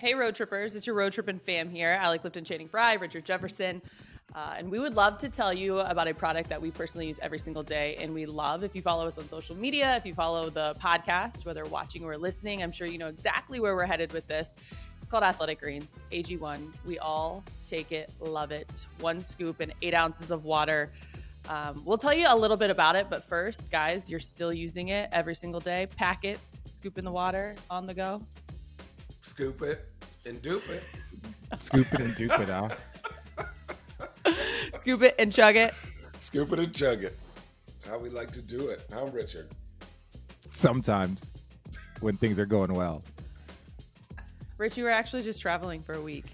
Hey, road trippers. It's your road tripping fam here. Allie Clifton, Channing Frye, Richard Jefferson. Uh, and we would love to tell you about a product that we personally use every single day. And we love if you follow us on social media, if you follow the podcast, whether watching or listening, I'm sure you know exactly where we're headed with this. It's called Athletic Greens, AG1. We all take it, love it. One scoop and eight ounces of water. Um, we'll tell you a little bit about it, but first, guys, you're still using it every single day. Packets, scoop in the water, on the go. Scoop it and dupe it. Scoop it and dupe it out. Scoop it and chug it. Scoop it and chug it. That's how we like to do it. I'm Richard. Sometimes when things are going well. Rich, you were actually just traveling for a week.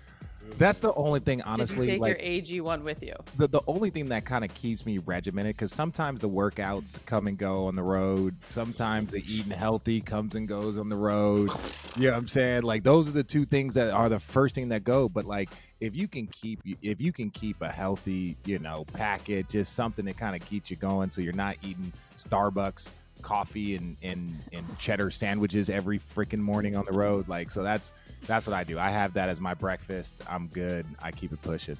That's the only thing, honestly. Did you take like, your AG1 with you? the, the only thing that kind of keeps me regimented because sometimes the workouts come and go on the road. Sometimes the eating healthy comes and goes on the road. You know what I'm saying? Like those are the two things that are the first thing that go. But like if you can keep if you can keep a healthy, you know, packet, just something that kind of keeps you going so you're not eating Starbucks coffee and, and and cheddar sandwiches every freaking morning on the road. Like so that's that's what I do. I have that as my breakfast. I'm good. I keep it pushing.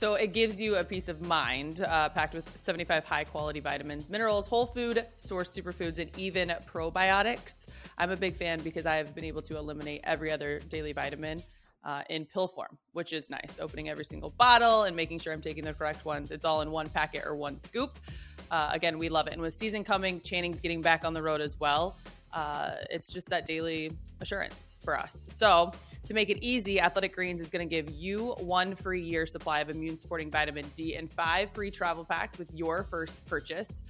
So it gives you a peace of mind, uh, packed with 75 high quality vitamins, minerals, whole food, source superfoods, and even probiotics. I'm a big fan because I have been able to eliminate every other daily vitamin. Uh, in pill form, which is nice. Opening every single bottle and making sure I'm taking the correct ones. It's all in one packet or one scoop. Uh, again, we love it. And with season coming, Channing's getting back on the road as well. Uh, it's just that daily assurance for us. So, to make it easy, Athletic Greens is going to give you one free year supply of immune supporting vitamin D and five free travel packs with your first purchase.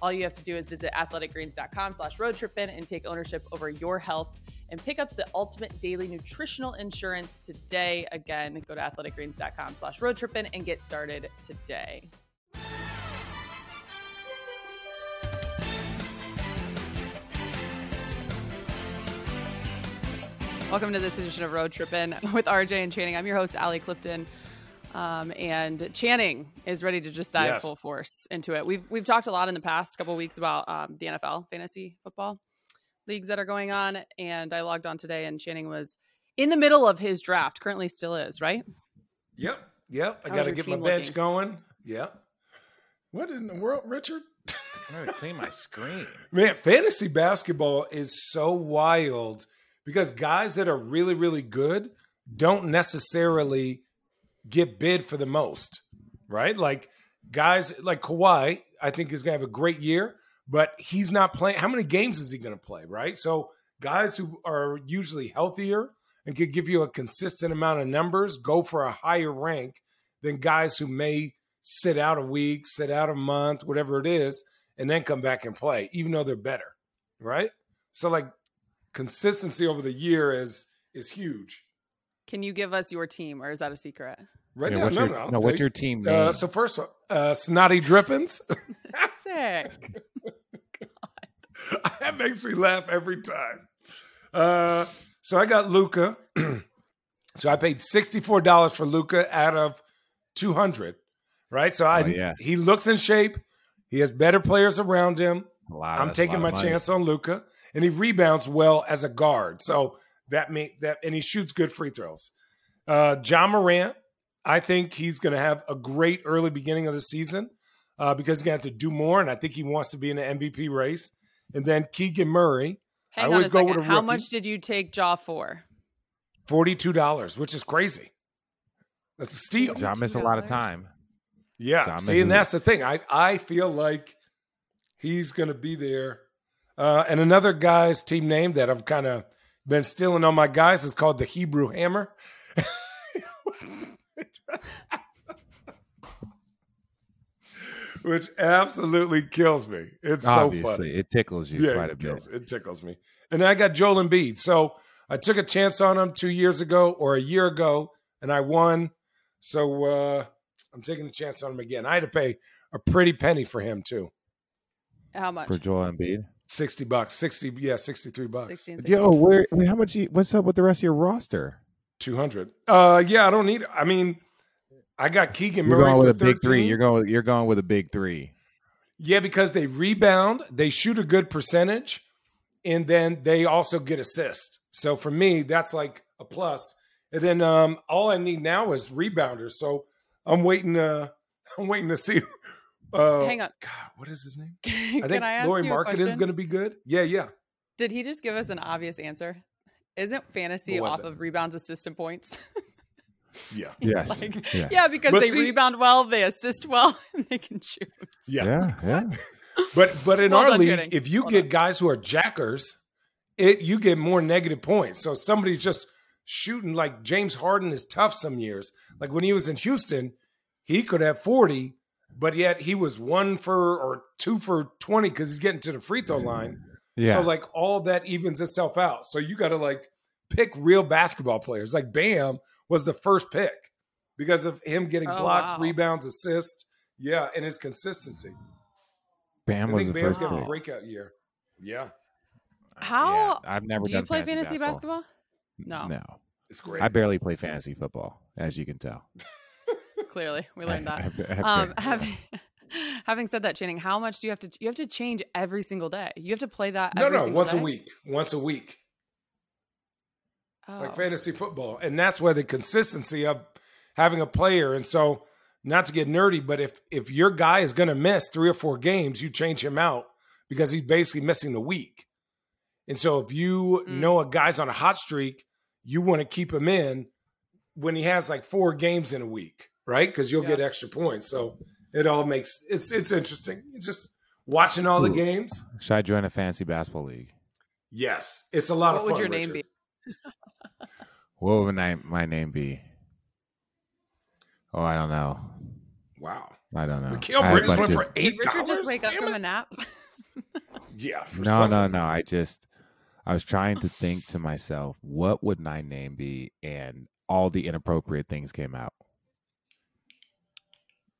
All you have to do is visit athleticgreens.com slash roadtrippin and take ownership over your health and pick up the ultimate daily nutritional insurance today. Again, go to athleticgreens.com slash roadtrippin and get started today. Welcome to this edition of Road Trippin' with RJ and Channing. I'm your host, Allie Clifton. Um, and Channing is ready to just dive Yes. full force into it. We've we've talked a lot in the past couple weeks about um, the NFL fantasy football leagues that are going on, and I logged on today, and Channing was in the middle of his draft. Currently, still is right. Yep. Yep. I How's got to your get my team bench looking? going. Yep. What in the world, Richard? I'm gonna clean my screen. Man, fantasy basketball is so wild because guys that are really, really good don't necessarily get bid for the most, right? Like guys like Kawhi, I think is going to have a great year, but he's not playing. How many games is he going to play, right? So guys who are usually healthier and could give you a consistent amount of numbers go for a higher rank than guys who may sit out a week, sit out a month, whatever it is, and then come back and play, even though they're better, right? So like consistency over the year is is huge. Can you give us your team, or is that a secret? Right Yeah, now, what's no, your, no, I'll no, what's your team Uh, so first, one, uh, snotty drippings. Sick. God. that makes me laugh every time. Uh, so I got Luka. so I paid sixty four dollars for Luka out of two hundred. Right. So I Oh, yeah. he looks in shape. He has better players around him. A lot- I'm that's a taking lot my chance on Luka, and he rebounds well as a guard. So that may that, and he shoots good free throws. Uh, Ja Morant, I think he's going to have a great early beginning of the season uh, because he's going to have to do more, and I think he wants to be in the MVP race. And then Keegan Murray, Hang I on a always go second. with a How much did you take Ja for? forty two dollars, which is crazy. That's a steal. John missed a lot of time. Yeah. John See, and Mason- that's the thing. I I feel like he's going to be there. Uh, and another guy's team name that I've kind of been stealing on my guys is called the Hebrew Hammer. Which absolutely kills me. It's so funny. it tickles you Yeah, quite it, a bit. it tickles me. And I got Joel Embiid. So I took a chance on him two years ago or a year ago, and I won. So uh, I'm taking a chance on him again. I had to pay a pretty penny for him too. How much? for Joel Embiid. 60 bucks. 60, yeah, 63 bucks. 60 and 60. Yo, where? Wait, how much? You, what's up with the rest of your roster? 200. Uh, yeah, I don't need I mean, I got Keegan You're Murray going with for a big three. You're going. You're going with a big three. Yeah, because they rebound, they shoot a good percentage, and then they also get assist. So for me, that's like a plus. And then um, all I need now is rebounders. So I'm waiting. Uh, I'm waiting to see. Uh, Hang on. God, what is his name? I think I ask Lori you a Marketing's going to be good. Yeah, yeah. Did he just give us an obvious answer? Isn't fantasy off it? of rebounds, assist, and points? Yeah. Yes. like- Yeah. yeah, because But they see- rebound well, they assist well, and they can shoot. Yeah. Yeah. Yeah. But but in Well our done, league, Channing. if you Well get done. guys who are jackers, it you get more negative points. So somebody's just shooting like James Harden is tough some years. Like when he was in Houston, he could have 40, but yet he was one for or two for 20 because he's getting to the free throw line. Yeah. So like all that evens itself out. So you got to like pick real basketball players. Like Bam was the first pick because of him getting Oh, blocks, wow. rebounds, assists. Yeah, and his consistency. Bam I was think the Bam's first getting a breakout year. Yeah, How Yeah, I've never do you play fantasy basketball? No. No. it's great. I barely play fantasy football, as you can tell. Clearly, we learned I- that. I- I Um, having having said that, Channing, how much do you have to? You have to change every single day. You have to play that. no, no, single once day? a week. Once a week, Oh. like fantasy football, and that's where the consistency of having a player. And so, not to get nerdy, but if if your guy is going to miss three or four games, you change him out because he's basically missing the week. And so, if you Mm. know a guy's on a hot streak, you want to keep him in when he has like four games in a week, right? Because you'll Yeah. get extra points. So it all makes it's it's interesting. Just watching all the games. Should I join a fantasy basketball league? Yes, it's a lot What of fun. What would fun. your name be? What would my, my name be? Oh, I don't know. Wow. I don't know. Mikal I Bridges went for eight Did Richard just dollars. wake up from a nap? Yeah, for no, something. no, no. I just I was trying to think to myself, what would my name be? And all the inappropriate things came out.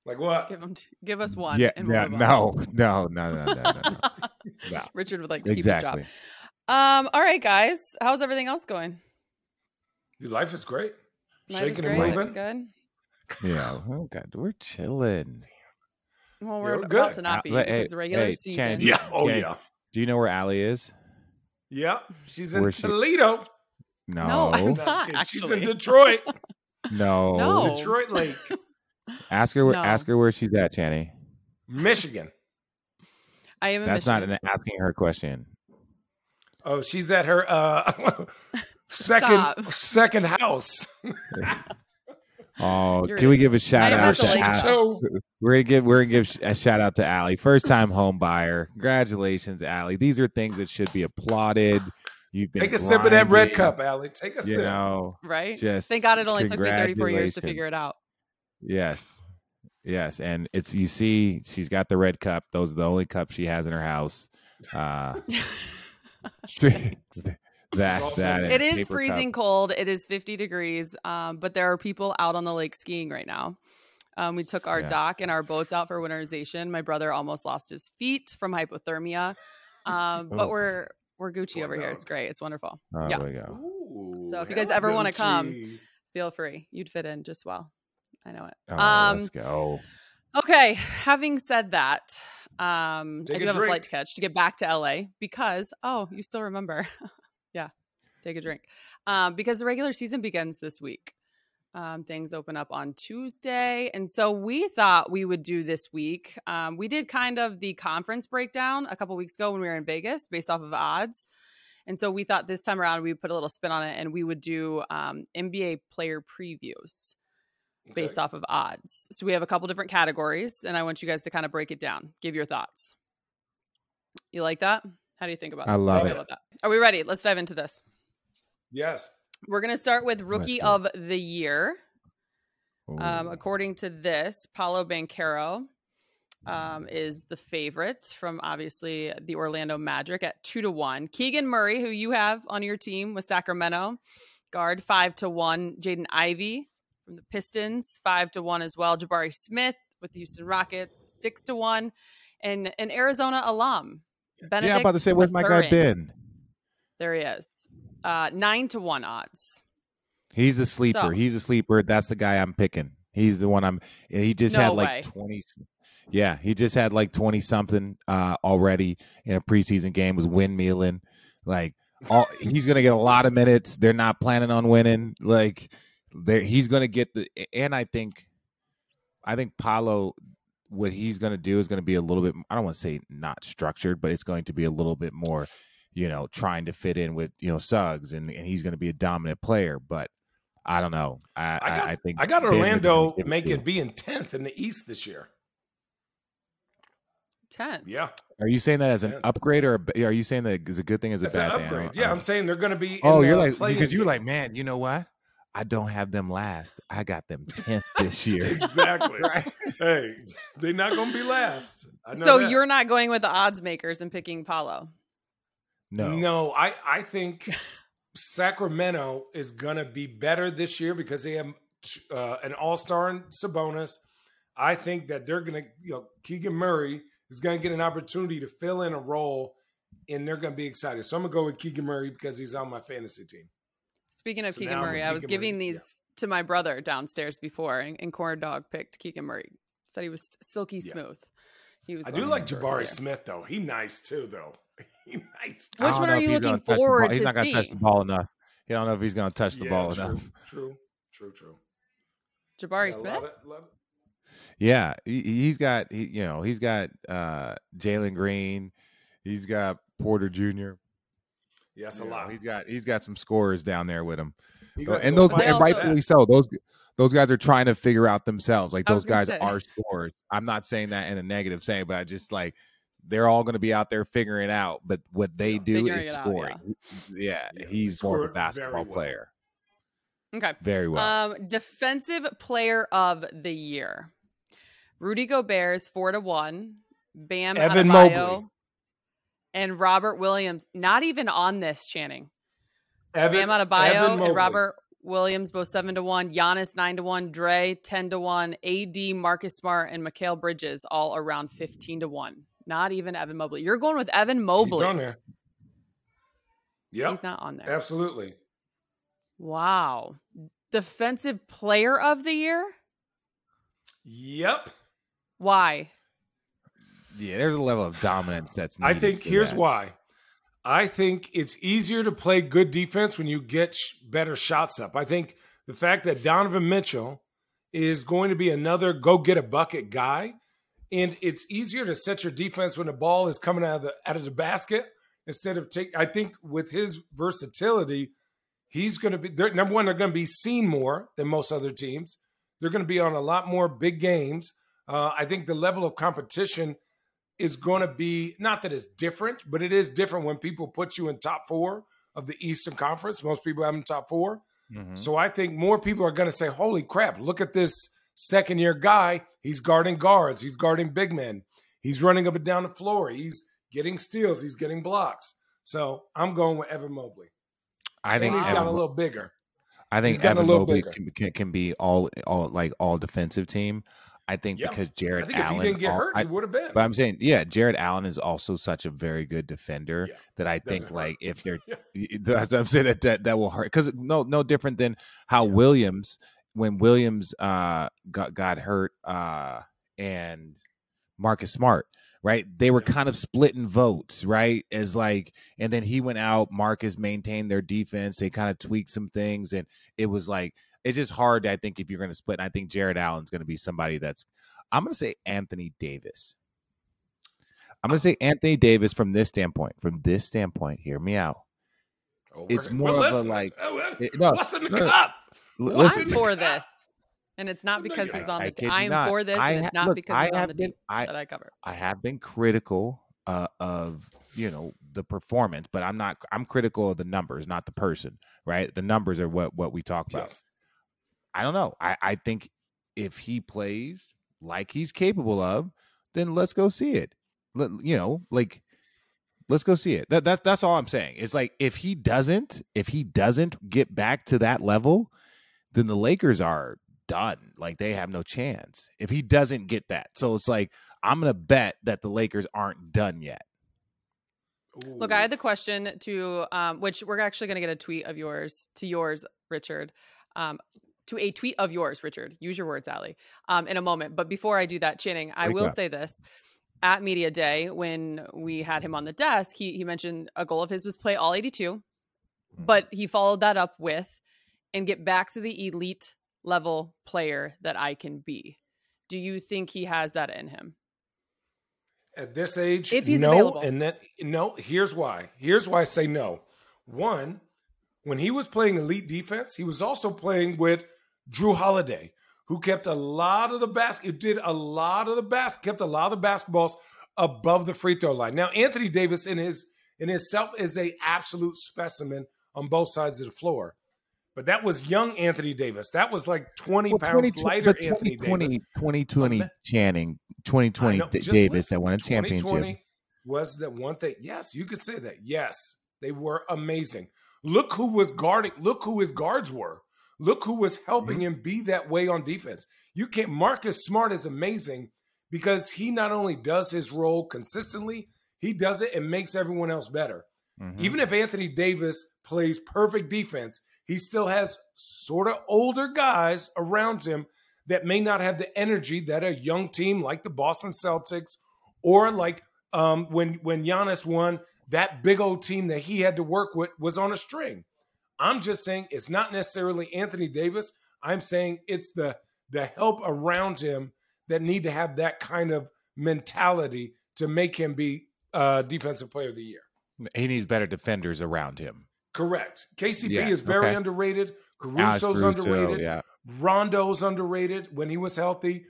Like what? give him, t- give us one. yeah, and yeah, move no, no, no, no, no, no, no. No. Richard would like to exactly. keep his job. Um. All right, guys. How's everything else going? Your life is great. Life is Shaking great. and Life's moving. good. Yeah, oh God, we're chilling. Well, we're we're about good. to not Uh, be let- because hey, the regular hey, season. Chance, Yeah. Oh Okay. yeah. Do you know where Allie is? Yeah. She's in Where's she? Toledo. No, No, I'm No, I'm not. She's in. Detroit. no. No. Detroit Lake, Ask her. Where, No. Ask her where she's at, Channy. Michigan. I am. That's Michigan. not an asking her question. Oh, she's at her uh second second house. Oh, You're can we give a shout out at to lake Al- We're gonna give we're gonna give a shout out to Allie, first time home buyer. Congratulations, Allie. These are things that should be applauded. You've been take a sip of that red cup, Allie. Take a You sip. know, right. just Thank God it only took me 34 years to figure it out. Yes, yes, and it's you see she's got the red cup. Those are the only cups she has in her house. Uh, that that and it is freezing cup. cold. It is 50 degrees. Um, but there are people out on the lake skiing right now. Um, we took our Yeah. dock and our boats out for winterization. My brother almost lost his feet from hypothermia. Um, but Oh. we're we're Gucci Poor over here. It's great. It's wonderful. Oh, Yeah. we go. Ooh, So if you guys ever wanna come, Feel free. You'd fit in just well. I know it. Oh, um, let's go. Okay, having said that, um, Take I do have a flight to catch to get back to LA because oh, you still remember? yeah, take a drink. Um, because the regular season begins this week. Um, things open up on Tuesday, and so we thought we would do this week. Um, we did kind of the conference breakdown a couple weeks ago when we were in Vegas, based off of odds. And so we thought this time around we would put a little spin on it, and we would do um, NBA player previews based off of odds. So we have a couple different categories, and I want you guys to kind of break it down. Give your thoughts. You like that? How do you think about I that? love How do you it. about? Are we ready? Let's dive into this. Yes. We're going to start with rookie go. of the year. Um, according to this, Paolo Banchero um, is the favorite from obviously the Orlando Magic at two to one. Keegan Murray, who you have on your team with Sacramento, guard five to one. Jaden Ivey from the Pistons, five to one as well. Jabari Smith with the Houston Rockets, six to one, and an Arizona alum. Bennedict yeah, I'm about to say, where's my guy. Ben? There he is. Uh, nine to one odds. He's a sleeper. So- He's a sleeper. That's the guy I'm picking. He's the one I'm. He just No had like way. twenty. Yeah, he just had like twenty something uh, already in a preseason game. Was windmilling. Like all he's to get a lot of minutes. They're not planning on winning. Like they he's going to get the and I think I think Paolo what he's going to do is going to be a little bit I don't want to say not structured, but it's going to be a little bit more, you know, trying to fit in with, you know, Suggs and, and he's going to be a dominant player, but I don't know. I, I got, I think I got Ben Orlando give it to making him. being tenth in the East this year. 10. Yeah, Are you saying that as an Yeah. upgrade or a are you saying that is a good thing as a that's bad thing? Upgrade. don't- Yeah, I'm saying they're going to be. in Oh, you're like because you're like, man, you know what? I don't have them last. I got them tenth this year. exactly. right? Hey, they're not going to be last. I know So that. you're not going with the odds makers and picking Paolo. No, No, I I think Sacramento is gonna be better this year because they have uh, an All Star in Sabonis. I think that they're gonna, you know, Keegan Murray is gonna get an opportunity to fill in a role, and they're gonna be excited. So I'm gonna go with Keegan Murray because he's on my fantasy team. Speaking of So Keegan Murray, with I was Keegan giving Murray, yeah. these to my brother downstairs before, and, and Corn Dog picked Keegan Murray. Said he was silky Yeah. smooth. He was. I do like Jabari player. Smith though. He nice too though. he nice. I Which one are you he's looking gonna touch the forward ball. He's not going to touch the ball enough. He don't know if he's going to touch the Yeah, ball true, enough. True, true, true. Jabari Yeah, Smith. lot of- lot of- Yeah, he, he's got he, you know he's got uh Jalen Green, he's got Porter Jr. yeah, that's a You know, lot. He's got he's got some scorers down there with him, He got and those and also- rightfully so. Those those guys are trying to figure out themselves. Like those guys say. are scorers. I'm not saying that in a negative saying, but I just like they're all going to be out there figuring it out. But what they Yeah. do is it out, scoring. yeah. Yeah, he's more of a basketball well. player. Okay. Very well. Um, defensive player of the year. Rudy Gobert's four to one. Bam Evan Adebayo Mobley. And Robert Williams. Not even on this, Channing. Evan, Bam Adebayo Evan and Robert Williams both seven to one. Giannis nine to one. Dre ten to one. AD Marcus Smart and Mikal Bridges all around fifteen to one. Not even Evan Mobley. You're going with Evan Mobley. He's on there. Yep, He's not on there. absolutely. Wow. Defensive player of the year? Yep. Why? Yeah, there's a level of dominance that's. I think here's that. why. I think it's easier to play good defense when you get sh- better shots up. I think the fact that Donovan Mitchell is going to be another go get a bucket guy, and it's easier to set your defense when the ball is coming out of the out of the basket instead of take. I think with his versatility, he's going to be they're, number one. They're going to be seen more than most other teams. They're going to be on a lot more big games. Uh, I think the level of competition is going to be not that it's different, but it is different when people put you in top four of the Eastern Conference. Most people have them top 4 Mhm. So I think more people are going to say, "Holy crap! Look at this second year guy. He's guarding guards. He's guarding big men. He's running up and down the floor. He's getting steals. He's getting blocks." So I'm going with Evan Mobley. I And think he's Evan gotten a little bigger. I think He's gotten a Evan Mobley can, can, can be all all like all defensive team. I think Yeah. because Jarrett Allen I think if Allen, he didn't get al- hurt, I- he would have been. but I'm saying, yeah, Jarrett Allen is also such a very good defender Yeah, that I doesn't think hurt. like if they're Yeah. I'm saying that that, that will hurt because no no different than how Williams when Williams uh got got hurt uh and Marcus Smart right they were kind of splitting votes right as like and then he went out Marcus maintained their defense they kind of tweaked some things and it was like it's just hard I think if you're going to split and I think Jarrett Allen's going to be somebody that's I'm going to say Anthony Davis I'm going to say Anthony Davis from this standpoint from this standpoint hear me out Oh, it's more we're of a, like- Oh, it- no, what's in the no, no. cup? L- Well, I'm Listen, listen for the- this. And it's not because he's on I the team. you I am not. for this, I and ha- it's not look, because I he's on have the been- team I- that I cover. I have been critical uh, of you know the performance, but I'm not. I'm critical of the numbers, not the person. Right? The numbers are what what we talk about. Yes. I don't know. I I think if he plays like he's capable of, then let's go see it. Let, you know, like let's go see it. That that's that's all I'm saying. It's like if he doesn't, if he doesn't get back to that level, then the Lakers are done. Like they have no chance if he doesn't get that. So it's like I'm gonna bet that the Lakers aren't done yet. Look, I had the question to um, which we're actually going to get a tweet of yours to yours, Richard. Um, to a tweet of yours, Richard. Use your words, Allie, um, in a moment. But before I do that, Channing, I Wake will up. say this. At Media Day, when we had him on the desk, he, he mentioned a goal of his was play all 82. but he followed that up with and get back to the elite level player that I can be. Do you think he has that in him? At this age, If he's no, available. and then no. Here's why. Here's why I say no. One, when he was playing elite defense, he was also playing with Jrue Holiday, who kept a lot of the basket, did a lot of the basket, kept a lot of the basketballs above the free throw line. Now, Anthony Davis in his in himself is a absolute specimen on both sides of the floor. But that was young Anthony Davis. That was like 20 Well, pounds 20 lighter but Anthony 2020, Davis. 2020 Ama- Channing, I 2020 know, Davis listen, that won a championship. was the one thing. Yes, you could say that. Yes, they were amazing. Look who was guarding. Look who his guards were. Look who was helping Mm-hmm. him be that way on defense. You can't. Marcus Smart is amazing because he not only does his role consistently, he does it and makes everyone else better. Mhm. Even if Anthony Davis plays perfect defense, he still has sort of older guys around him that may not have the energy that a young team like the Boston Celtics or like um, when when Giannis won, that big old team that he had to work with was on a string. I'm just saying it's not necessarily Anthony Davis. I'm saying it's the the help around him that need to have that kind of mentality to make him be uh, defensive player of the year. he needs better defenders around him. Correct. KCP Yes, is very okay. underrated. Caruso's Caruso, underrated. Yeah. Rondo's underrated when he was healthy.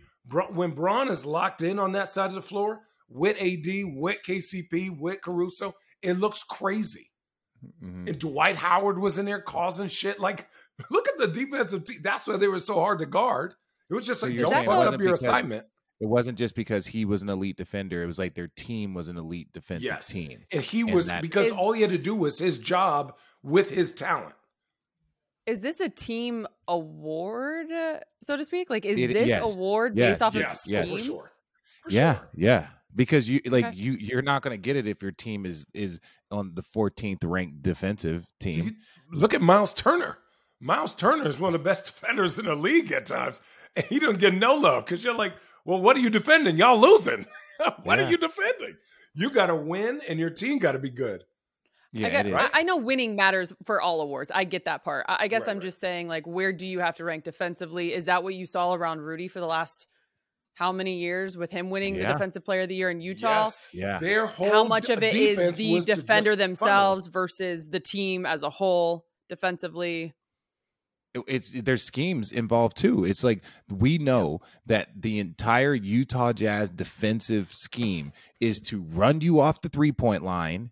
When Bron is locked in on that side of the floor with AD, with KCP, with Caruso, it looks crazy. Mhm. And Dwight Howard was in there causing shit. Like, look at the defensive team. That's why they were so hard to guard. It was just So like, you're don't saying fuck up your because- assignment. It wasn't just because he was an elite defender. It was like their team was an elite defensive Yes. team. And he And was, that- because Is- all he had to do was his job with his talent. Is this a team award, so to speak? Like, is It- this yes. award Yes, based off Yes, of yes. team? for sure. For yeah, sure. yeah. Because you like Okay. you you're not going to get it if your team is is on the 14th ranked defensive team. you- look at Miles Turner. Miles Turner is one of the best defenders in the league at times, and he don't get no love because you're like, well, what are you defending? Y'all losing. what Yeah. are you defending? You got to win, and your team got to be good. yeah, I, get. Right? I, I know winning matters for all awards. I get that part. I, I guess Right, I'm right. just saying, like, where do you have to rank defensively? Is that what you saw around Rudy for the last how many years with him winning the defensive player of the year in Utah? Yes. Yeah. Their whole How much of it is the was to just defender funnel. themselves versus the team as a whole defensively? it's there's schemes involved too. It's like we know that the entire Utah Jazz defensive scheme is to run you off the three point line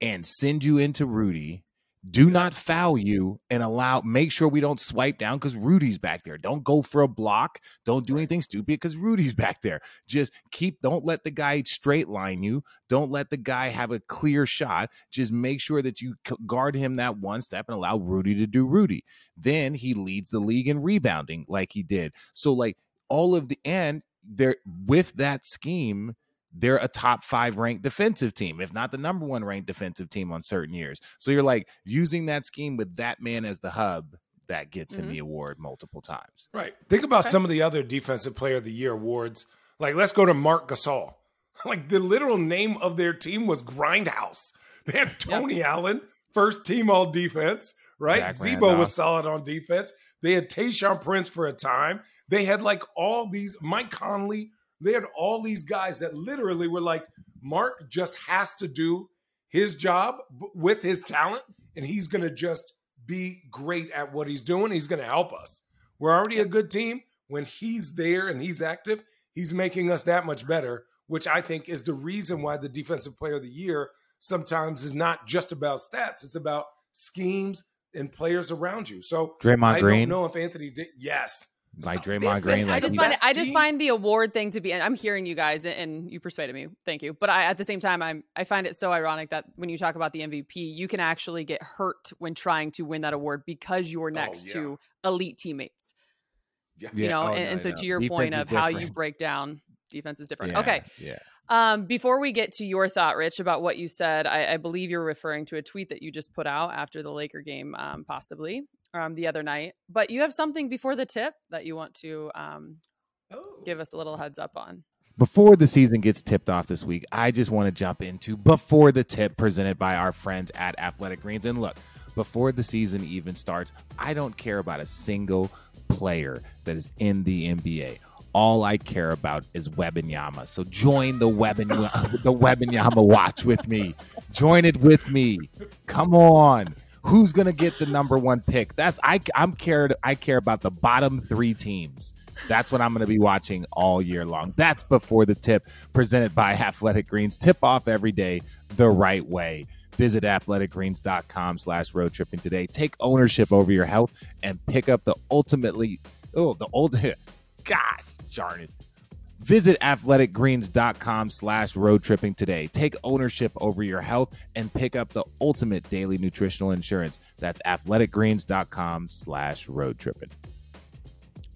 and send you into Rudy. Do not foul you and allow make sure we don't swipe down because Rudy's back there. Don't go for a block. Don't do anything stupid because Rudy's back there. Just keep don't let the guy straight line you. Don't let the guy have a clear shot. Just make sure that you guard him that one step and allow Rudy to do Rudy then he leads the league in rebounding like he did. So like all of the and they're with that scheme, they're a top five ranked defensive team, if not the number one ranked defensive team on certain years. So you're like using that scheme with that man as the hub that gets him Mhm. the award multiple times. Right. Think about Okay. some of the other Defensive Player of the Year awards. Like, let's go to Marc Gasol. Like, the literal name of their team was Grindhouse. They had Tony Allen, first team all defense, right? Zach Z-Bo was solid on defense. They had Tayshaun Prince for a time. They had like all these, Mike Conley. They had all these guys that literally were like, Marc just has to do his job with his talent, and he's going to just be great at what he's doing. He's going to help us. We're already a good team. When he's there and he's active, he's making us that much better, which I think is the reason why the defensive player of the year sometimes is not just about stats. It's about schemes and players around you. So Draymond I Green, don't know if Anthony did. Yes. Like Stop. Draymond They've Green, the I just find it, I just find the award thing to be and I'm hearing you guys and you persuaded me. Thank you. But I at the same time I'm I find it so ironic that when you talk about the MVP, you can actually get hurt when trying to win that award because you're next yeah. to elite teammates. Yeah. You Yeah. know, Oh, and, no, and so no. to your Defense point is of how you break down defense is different. Yeah, Okay. Yeah. Um, before we get to your thought, Rich, about what you said, I, I believe you're referring to a tweet that you just put out after the Laker game, um, possibly um, the other night. But you have something before the tip that you want to um, Oh. give us a little heads up on. Before the season gets tipped off this week, I just want to jump into before the tip presented by our friends at Athletic Greens. And look, before the season even starts. I don't care about a single player that is in the NBA. All I care about is Wembanyama. So join the Webin the Wembanyama watch with me. Join it with me. Come on. Who's gonna get the number one pick? That's I I'm cared I care about the bottom three teams. That's what I'm gonna be watching all year long. That's before the tip presented by Athletic Greens. Tip off every day the right way. Visit athleticgreens.com slash road tripping today. Take ownership over your health and pick up the ultimately oh the old gosh darn it. Visit athleticgreens.com slash road tripping today. Take ownership over your health and pick up the ultimate daily nutritional insurance. That's athleticgreens.com slash road tripping.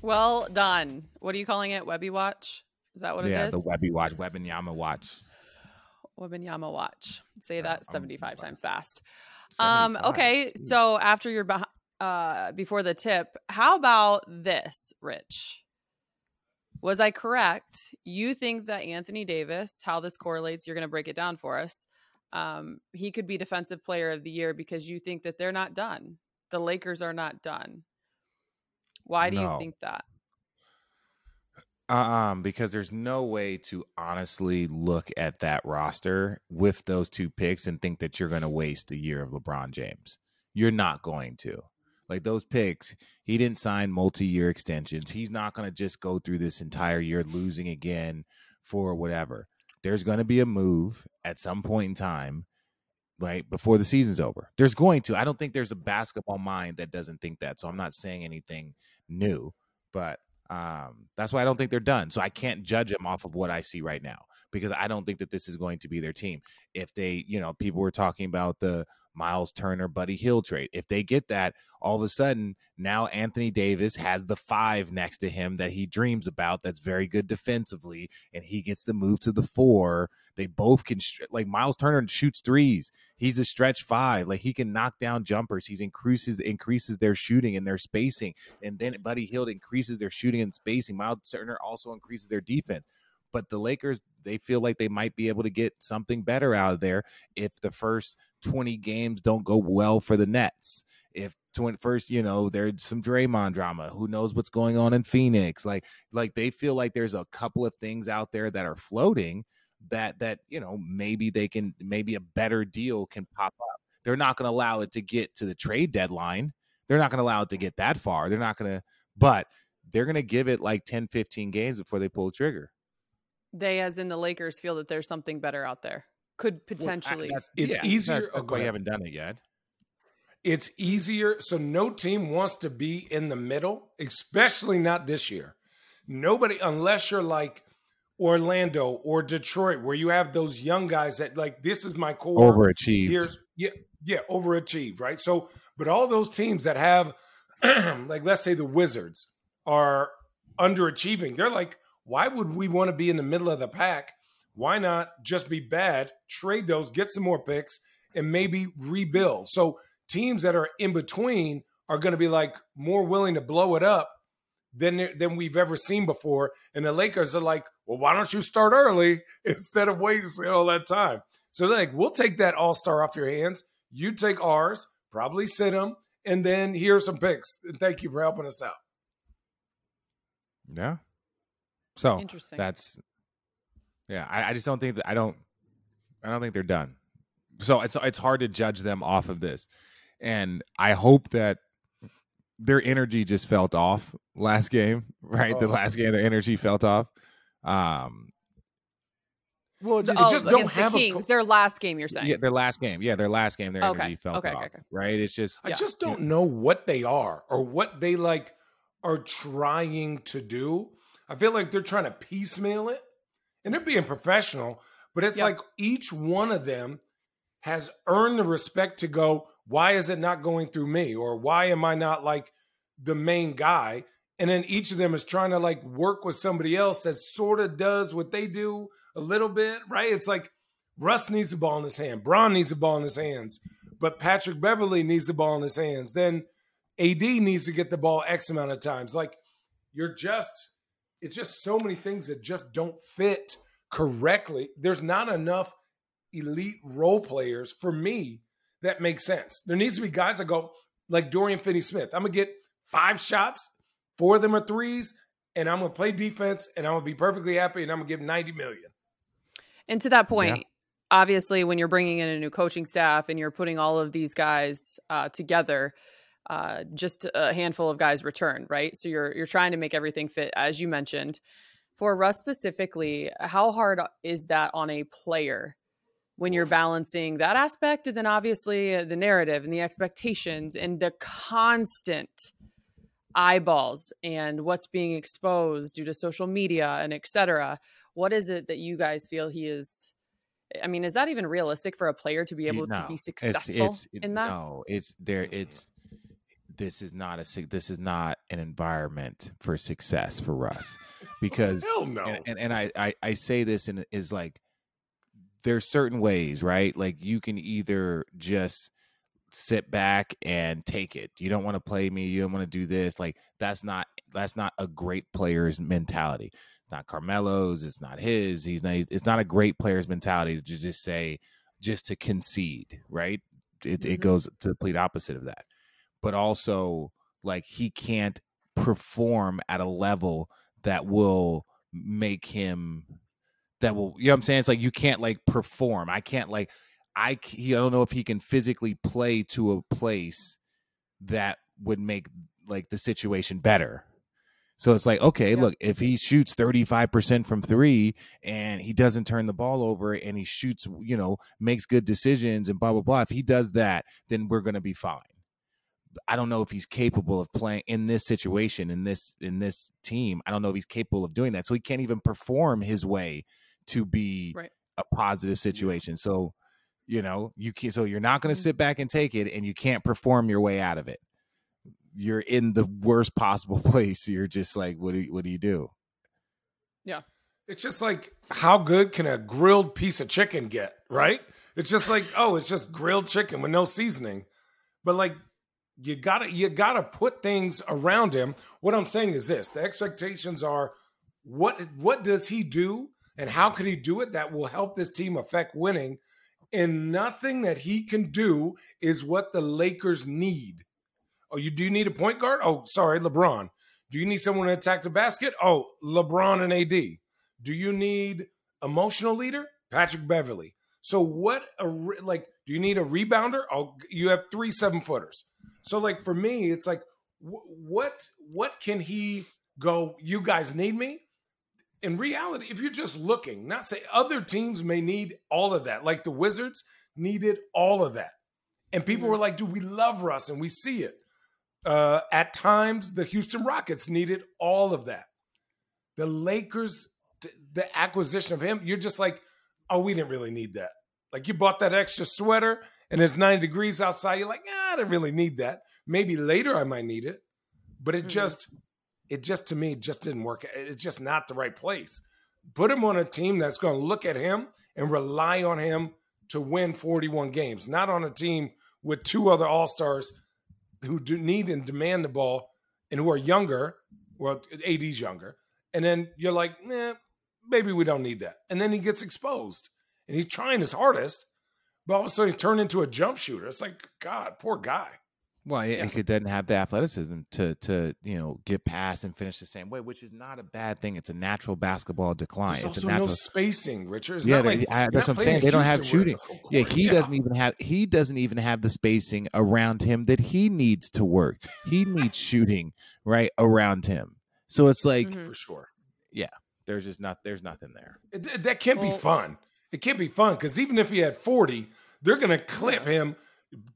Well done. What are you calling it? Wemby Watch? Is that what it is? yeah, is? the Wemby watch, Wembanyama watch. Wembanyama Watch. Say that I'm- 75 times fast. Um, okay, geez. so after you're uh before the tip, how about this, Rich? Was I correct? You think that Anthony Davis, how this correlates, you're going to break it down for us. Um, he could be defensive player of the year because you think that they're not done. The Lakers are not done. Why do you think that? Um, because there's no way to honestly look at that roster with those two picks and think that you're going to waste a year of LeBron James. You're not going to. Like those picks, he didn't sign multi-year extensions. He's not going to just go through this entire year losing again for whatever. There's going to be a move at some point in time, right before the season's over. There's going to. I don't think there's a basketball mind that doesn't think that. So I'm not saying anything new, but um, that's why I don't think they're done. So I can't judge them off of what I see right now because I don't think that this is going to be their team. If they, you know, people were talking about the Miles Turner, Buddy Hield trade. If they get that, all of a sudden now Anthony Davis has the five next to him that he dreams about. That's very good defensively, and he gets to move to the four. They both can like Miles Turner shoots threes. He's a stretch five. Like he can knock down jumpers. He's increases increases their shooting and their spacing and then Buddy Hield increases their shooting and spacing. Miles Turner also increases their defense. But the Lakers, they feel like they might be able to get something better out of there if the first 20 games don't go well for the Nets. If 20, first, you know, there's some Draymond drama. Who knows what's going on in Phoenix? Like, like they feel like there's a couple of things out there that are floating that that you know maybe they can maybe a better deal can pop up. They're not going to allow it to get to the trade deadline they're not going to allow it to get that far. They're not going to, but they're going to give it like 10, 15 games before they pull the trigger. They, as in the Lakers, feel that there's something better out there. Could potentially. That's- It's yeah, easier- That's, oh, that's go why you ahead. haven't done it yet. It's easier. So no team wants to be in the middle, especially not this year. Nobody, unless you're like Orlando or Detroit, where you have those young guys that like this is my core. Overachieved. Here's yeah, yeah, overachieved, right? So, but all those teams that have, like, let's say the Wizards are underachieving. They're like, why would we want to be in the middle of the pack? Why not just be bad, trade those, get some more picks, and maybe rebuild? So teams that are in between are going to be like more willing to blow it up than than we've ever seen before. And the Lakers are like, well, why don't you start early instead of waiting all that time? So they're like, we'll take that all star off your hands. You take ours, probably sit them, and then here's some picks. And thank you for helping us out. Yeah. So Interesting. that's, yeah, I, I just don't think that, I don't, I don't think they're done. So it's, it's hard to judge them off of this. And I hope that their energy just felt off last game, right? The Oh. last game, their energy felt off. Um, well, just, oh, just don't against have a the co- Kings. their last game, you're saying. Yeah, their last game. Yeah, their last game, their Okay, energy felt okay, okay, off. okay. Right? It's just I Yeah. just don't know what they are or what they like are trying to do. I feel like they're trying to piecemeal it and they're being professional, but it's Yeah. like each one of them has earned the respect to go, why is it not going through me? Or why am I not like the main guy? And then each of them is trying to like work with somebody else that sort of does what they do a little bit, right? It's like Russ needs the ball in his hand, Bron needs the ball in his hands, but Patrick Beverley needs the ball in his hands. Then AD needs to get the ball X amount of times. Like you're just, it's just so many things that just don't fit correctly. There's not enough elite role players for me that make sense. There needs to be guys that go like Dorian Finney Smith. I'm gonna get five shots, four of them are threes, and I'm gonna play defense and I'm gonna be perfectly happy and I'm gonna give 90 million. And to that point, yeah. obviously, when you're bringing in a new coaching staff and you're putting all of these guys uh, together, uh, just a handful of guys return, right? So you're you're trying to make everything fit, as you mentioned. For Russ specifically, how hard is that on a player when you're balancing that aspect, and then obviously uh, the narrative and the expectations and the constant eyeballs and what's being exposed due to social media and etc. What is it that you guys feel he is? I mean, is that even realistic for a player to be able no, to be successful it's, it's, in that? No, it's there. It's this is not a this is not an environment for success for Russ because Hell no. and, and, and I, I I say this and is like there's certain ways right? Like you can either just sit back and take it. You don't want to play me. You don't want to do this. Like that's not that's not a great player's mentality. It's not Carmelo's. It's not his. He's not it's not a great player's mentality to just say just to concede right? It, mm-hmm. it goes to the complete opposite of that but also like he can't perform at a level that will make him that will you know what I'm saying? It's like you can't like perform. I can't like I he, I don't know if he can physically play to a place that would make like the situation better. So it's like okay yeah. look if he shoots 35% from 3 and he doesn't turn the ball over and he shoots you know makes good decisions and blah blah blah if he does that then we're going to be fine I don't know if he's capable of playing in this situation in this in this team. I don't know if he's capable of doing that. So he can't even perform his way to be right. a positive situation. So you know you can so you're not going to mm-hmm. sit back and take it, and you can't perform your way out of it. You're in the worst possible place. You're just like, what do you, what do you do? Yeah, it's just like how good can a grilled piece of chicken get? Right? It's just like oh, it's just grilled chicken with no seasoning. But like you gotta you gotta put things around him. What I'm saying is this: the expectations are what what does he do and how can he do it that will help this team affect winning? And nothing that he can do is what the Lakers need. Oh, you do you need a point guard? Oh, sorry, LeBron. Do you need someone to attack the basket? Oh, LeBron and AD. Do you need emotional leader? Patrick Beverley. So what a like do you need a rebounder? Oh, you have three seven footers. So like for me, it's like what what can he go? You guys need me. In reality, if you're just looking, not say other teams may need all of that. Like the Wizards needed all of that, and people were mm-hmm. like, "Do we love Russ?" And we see it. Uh, at times, the Houston Rockets needed all of that. The Lakers, the acquisition of him, you're just like, oh, we didn't really need that. Like you bought that extra sweater and it's nine degrees outside, you're like, ah, I don't really need that. Maybe later I might need it, but it mm-hmm. just, it just to me just didn't work. It's just not the right place. Put him on a team that's going to look at him and rely on him to win 41 games, not on a team with two other all stars who do need and demand the ball and who are younger. Well, AD's younger, and then you're like, nah, maybe we don't need that. And then he gets exposed, and he's trying his hardest but all of a sudden he turned into a jump shooter. It's like, God, poor guy. Well, yeah. he doesn't have the athleticism to to you know get past and finish the same way, which is not a bad thing. It's a natural basketball decline. There's it's also natural... no spacing, Richard. It's yeah, like, I, that's what I'm saying. They don't have shooting. Yeah, he yeah. doesn't even have he doesn't even have the spacing around him that he needs to work. He needs shooting right around him. So it's like mm-hmm. for sure. Yeah, there's just not there's nothing there. It, that can't well, be fun it can't be fun because even if he had 40, they're going to clip him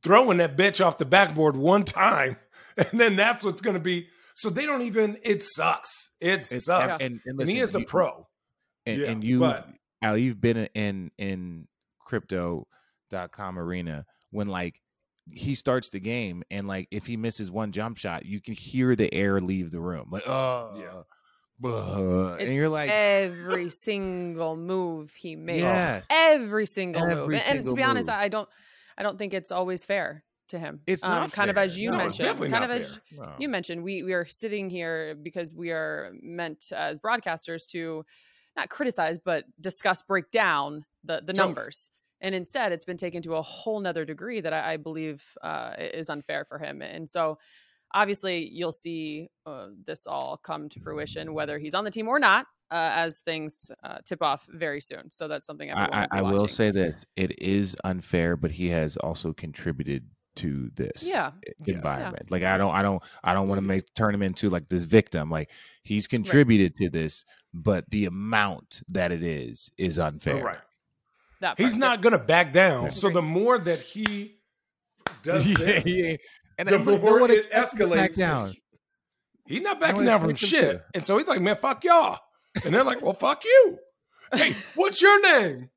throwing that bitch off the backboard one time. And then that's what's going to be. So they don't even, it sucks. It it's, sucks. And, and, listen, and, he is a pro. And, yeah, and you, but, Al, you've been in, in crypto.com arena when like he starts the game and like if he misses one jump shot, you can hear the air leave the room. Like, oh, yeah and you're like every single move he makes. Yes. Every single every move. Single and, to be move. honest, I don't I don't think it's always fair to him. It's um, not kind fair. of as you no, mentioned. Kind of as no. you mentioned, we we are sitting here because we are meant as broadcasters to not criticize but discuss break down the the numbers. And instead, it's been taken to a whole nother degree that I, I believe uh, is unfair for him. And so, obviously, you'll see uh, this all come to fruition, whether he's on the team or not, uh, as things uh, tip off very soon. So that's something everyone I, will be I will say this: it is unfair, but he has also contributed to this Yeah. Yes. environment. Like I don't, I don't, I don't want to make turn him into like this victim. Like he's contributed to this, but the amount that it is is unfair. Right. That He's not going to back down. So the more that he does Yeah, this, yeah. And the no one it expects back escalates. down. He's not backing one down from shit. And so he's like, man, fuck y'all. And they're like, well, fuck you. Hey, what's your name?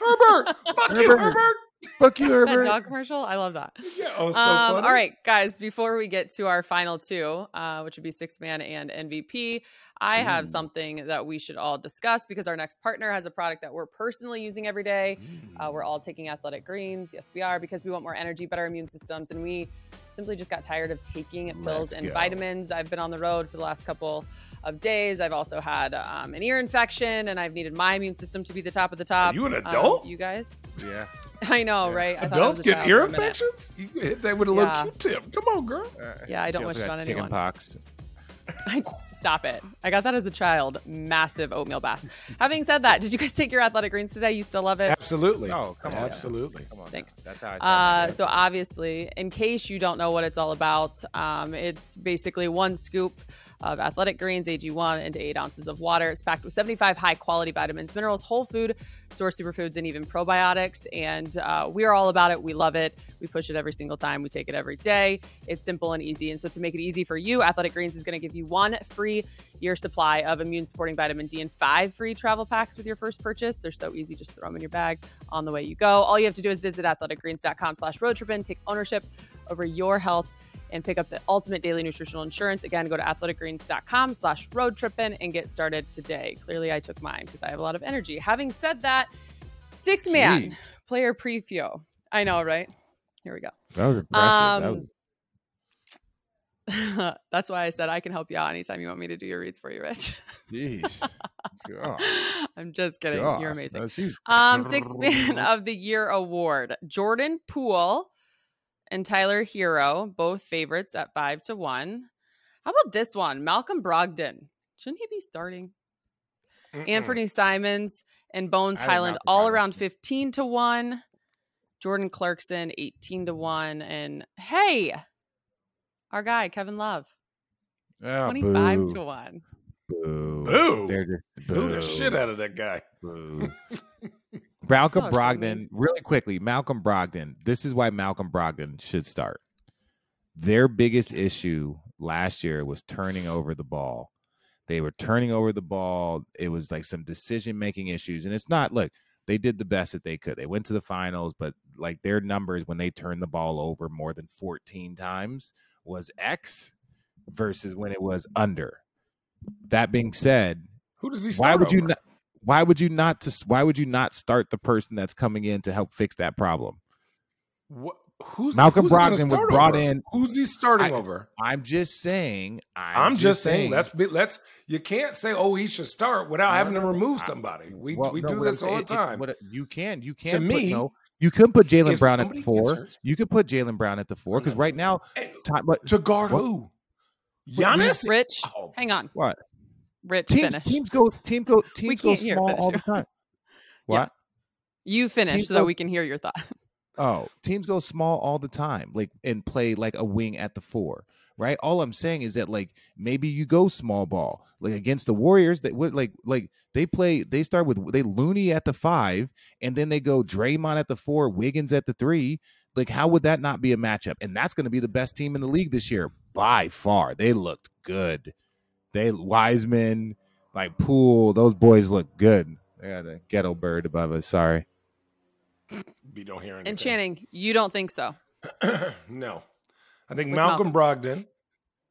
Herbert. fuck you, Herbert. Fuck you, that Herbert. dog commercial. I love that. Yeah, oh, so um, funny. all right, guys, before we get to our final two, uh, which would be six man and MVP, I have something that we should all discuss because our next partner has a product that we're personally using every day. Uh, we're all taking athletic greens. Yes, we are because we want more energy, better immune systems, and we simply just got tired of taking pills Let's and go. vitamins. I've been on the road for the last couple of days. I've also had um, an ear infection, and I've needed my immune system to be the top of the top. Are you an Um, adult? you guys? Yeah. I know, Yeah. right? I thought I Adults was get ear for a minute. infections? You can hit that with a Yeah. little Q-tip. Come on, girl. Yeah, I don't She wish also it got on anyone. pox. Stop it. I got that as a child. Massive oatmeal bass. Having said that, did you guys take your athletic greens today? You still love it? Absolutely. Oh, come on. Absolutely. Come on. now. Thanks. That's how I start my Uh, so obviously, in case you don't know what it's all about, um, it's basically one scoop of athletic greens, AG1, into eight ounces of water. It's packed with 75 high quality vitamins, minerals, whole food, source superfoods, and even probiotics. And uh, we're all about it. We love it. We push it every single time. We take it every day. It's simple and easy. And so to make it easy for you, Athletic Greens is going to give you one free year supply of immune supporting vitamin D and five free travel packs with your first purchase. They're so easy. Just throw them in your bag on the way you go. All you have to do is visit athleticgreens.com slash roadtrippin, take ownership over your health and pick up the ultimate daily nutritional insurance. Again, go to athleticgreens.com slash roadtrippin and get started today. Clearly, I took mine because I have a lot of energy. Having said that, six man Jeez. player preview. I know, right? Here we go. That was impressive. That was- Um, that's why I said I can help you out anytime you want me to do your reads for you, Rich. Jeez. I'm just kidding. Gosh. You're amazing. No, she was- Um, Sixth Man of the Year award: Jordan Poole and Tyler Herro, both favorites at five to one. How about this one? Malcolm Brogdon. Shouldn't he be starting? Mm-mm. Anthony Simons and Bones I Hyland all around 15 to 1. Jordan Clarkson 18 to 1 and hey, our guy Kevin Love Ah, 25 boo. to 1. Boo. Boo. They're just Boo the shit out of that guy. Boo. Malcolm Oh, it's funny. Brogdon, really quickly, Malcolm Brogdon. This is why Malcolm Brogdon should start. Their biggest issue last year was turning over the ball. They were turning over the ball. It was like some decision making issues. And it's not, look, they did the best that they could. They went to the finals, but like their numbers when they turned the ball over more than 14 times was X versus when it was under. That being said, Who does he why start would you not why would you not to why would you not start the person that's coming in to help fix that problem What, who's Malcolm who's Brogdon was brought over? in- Who's he starting I- over? i'm just saying i'm, I'm, just saying, let's be let's. You can't say, "Oh, he should start" without No, having no, to remove I- somebody. We well, we no, do what this I'm- all it- the it- time. what- you can you To can me, put, no you can put jaylen brown at the four hurt- you can put jaylen brown at the four because right now And time, but to guard What? who? we Giannis. Rich, Oh, hang on. what Rich, teams finish. teams go team go teams go small all the time Yeah. what You finish teams so that go- we can hear your thought. Oh, teams go small all the time, like and play like a wing at the four, right? All I'm saying is that like maybe you go small ball, like against the Warriors. That would like like they play. They start with they Looney at the five, and then they go Draymond at the four, Wiggins at the three. Like how would that not be a matchup? And that's going to be the best team in the league this year by far. They looked good. They Wiseman, like Poole, those boys look good. They got a ghetto bird above us. Sorry. we don't hear anything. And Channing, you don't think so? no, I think With Malcolm, Brogdon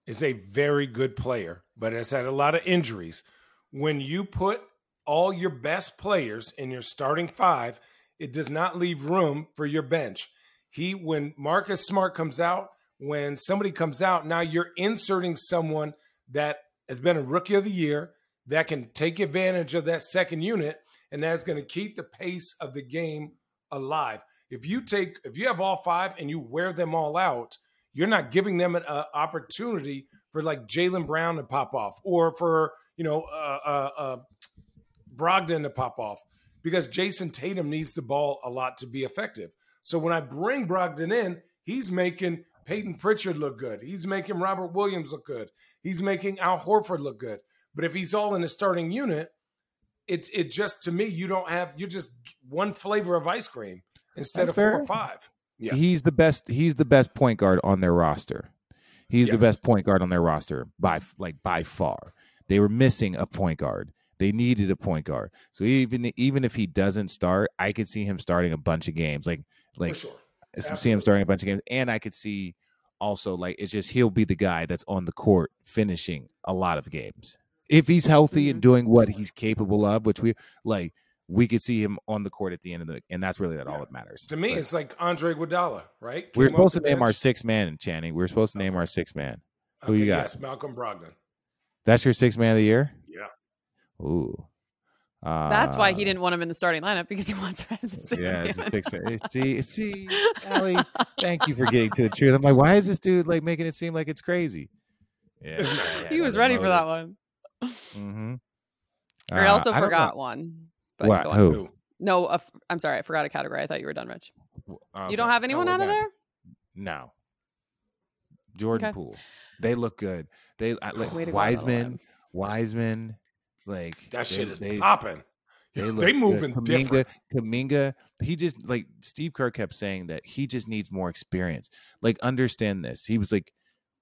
is a very good player, but has had a lot of injuries. When you put all your best players in your starting five, it does not leave room for your bench. He, when Marcus Smart comes out, when somebody comes out, now you're inserting someone that has been a rookie of the year that can take advantage of that second unit, and that's going to keep the pace of the game alive. If you take, if you have all five and you wear them all out, you're not giving them an uh, opportunity for like Jaylen Brown to pop off or for you know uh, uh, uh, Brogdon to pop off because Jayson Tatum needs the ball a lot to be effective. So when I bring Brogdon in, he's making Payton Pritchard look good. He's making Robert Williams look good. He's making Al Horford look good. But if he's all in the starting unit, it's it just to me you don't have you're just one flavor of ice cream instead That's of four or five. Yeah. He's the best. He's the best point guard on their roster. He's the best point guard on their roster by like by far. They were missing a point guard. They needed a point guard. So even even if he doesn't start, I could see him starting a bunch of games. Like like for sure. S- see him starting a bunch of games, and I could see also like it's just he'll be the guy that's on the court finishing a lot of games if he's healthy and mm-hmm. doing what he's capable of, which we like. We could see him on the court at the end of the, and that's really that all that matters To me, But it's like Andre Iguodala, right? we're supposed to name our bench. six man, Channing. We're supposed to name our six man. Who you got? Yes, Malcolm Brogdon. That's your six man of the year. Yeah. Ooh, uh, That's why he didn't want him in the starting lineup because he wants him as a six Yeah, it's a man. six. man. See, see, Allie, thank you for getting to the truth. I'm like, why is this dude like making it seem like it's crazy? Yeah, he was ready for that one. Mm-hmm. I also forgot one. But What? go on. Who? Who? No, uh, I'm sorry. I forgot a category. I thought you were done, Rich. You don't have anyone out of there? No. Jordan Okay. Poole. They look good. They I, like Way to go, by the Wiseman. Wiseman. Like That they- shit is they, popping. They, They, look good. moving Kuminga, different. Kuminga, he just like Steve Kerr kept saying that he just needs more experience. Like, understand this. He was like,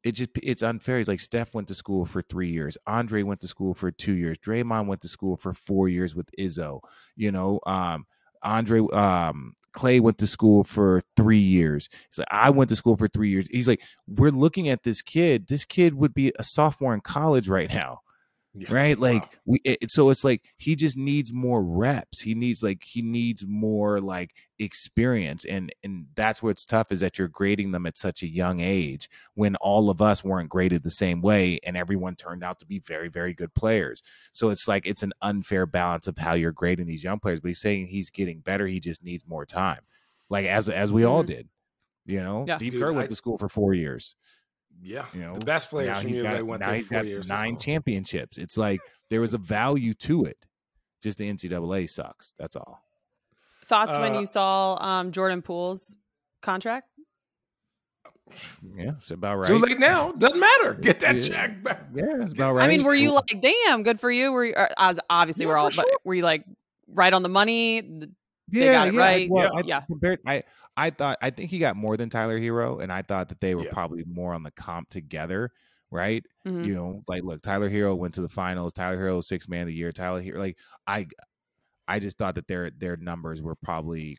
it just it's unfair. He's like Steph went to school for three years. Andre went to school for two years. Draymond went to school for four years with Izzo. You know, um, Andre um Clay went to school for three years. He's like, I went to school for three years. He's like, we're looking at this kid. This kid would be a sophomore in college right now Yeah. right like Wow. we it, so it's like he just needs more reps he needs like he needs more like experience and and that's what's tough is that you're grading them at such a young age when all of us weren't graded the same way and everyone turned out to be very very good players so it's like it's an unfair balance of how you're grading these young players but he's saying he's getting better he just needs more time like as as we all Mhm. did you know Yeah. steve Dude, kerr went I- to school for four years Yeah. you know the best players now from he's you got, they went now there he's four got years. nine That's championships. It's like there was a value to it. Just the NCAA sucks. That's all. Thoughts when Uh, you saw um, Jordan Poole's contract? Yeah, it's about right. Too late now. Doesn't matter. Get that Yeah. check back. Yeah, it's about right. I mean, were you like, damn, good for you? Were you, uh, as obviously Yeah, we're all, for but sure. were you like right on the money? The- yeah, got it yeah, right? Well, Yeah. I, Yeah. Compared, I, I thought, I think he got more than Tyler Herro, and I thought that they were Yeah. probably more on the comp together, right? Mhm. You know, like look, Tyler Herro went to the finals. Tyler Herro six man of the year. Tyler Herro, like I, I just thought that their their numbers were probably,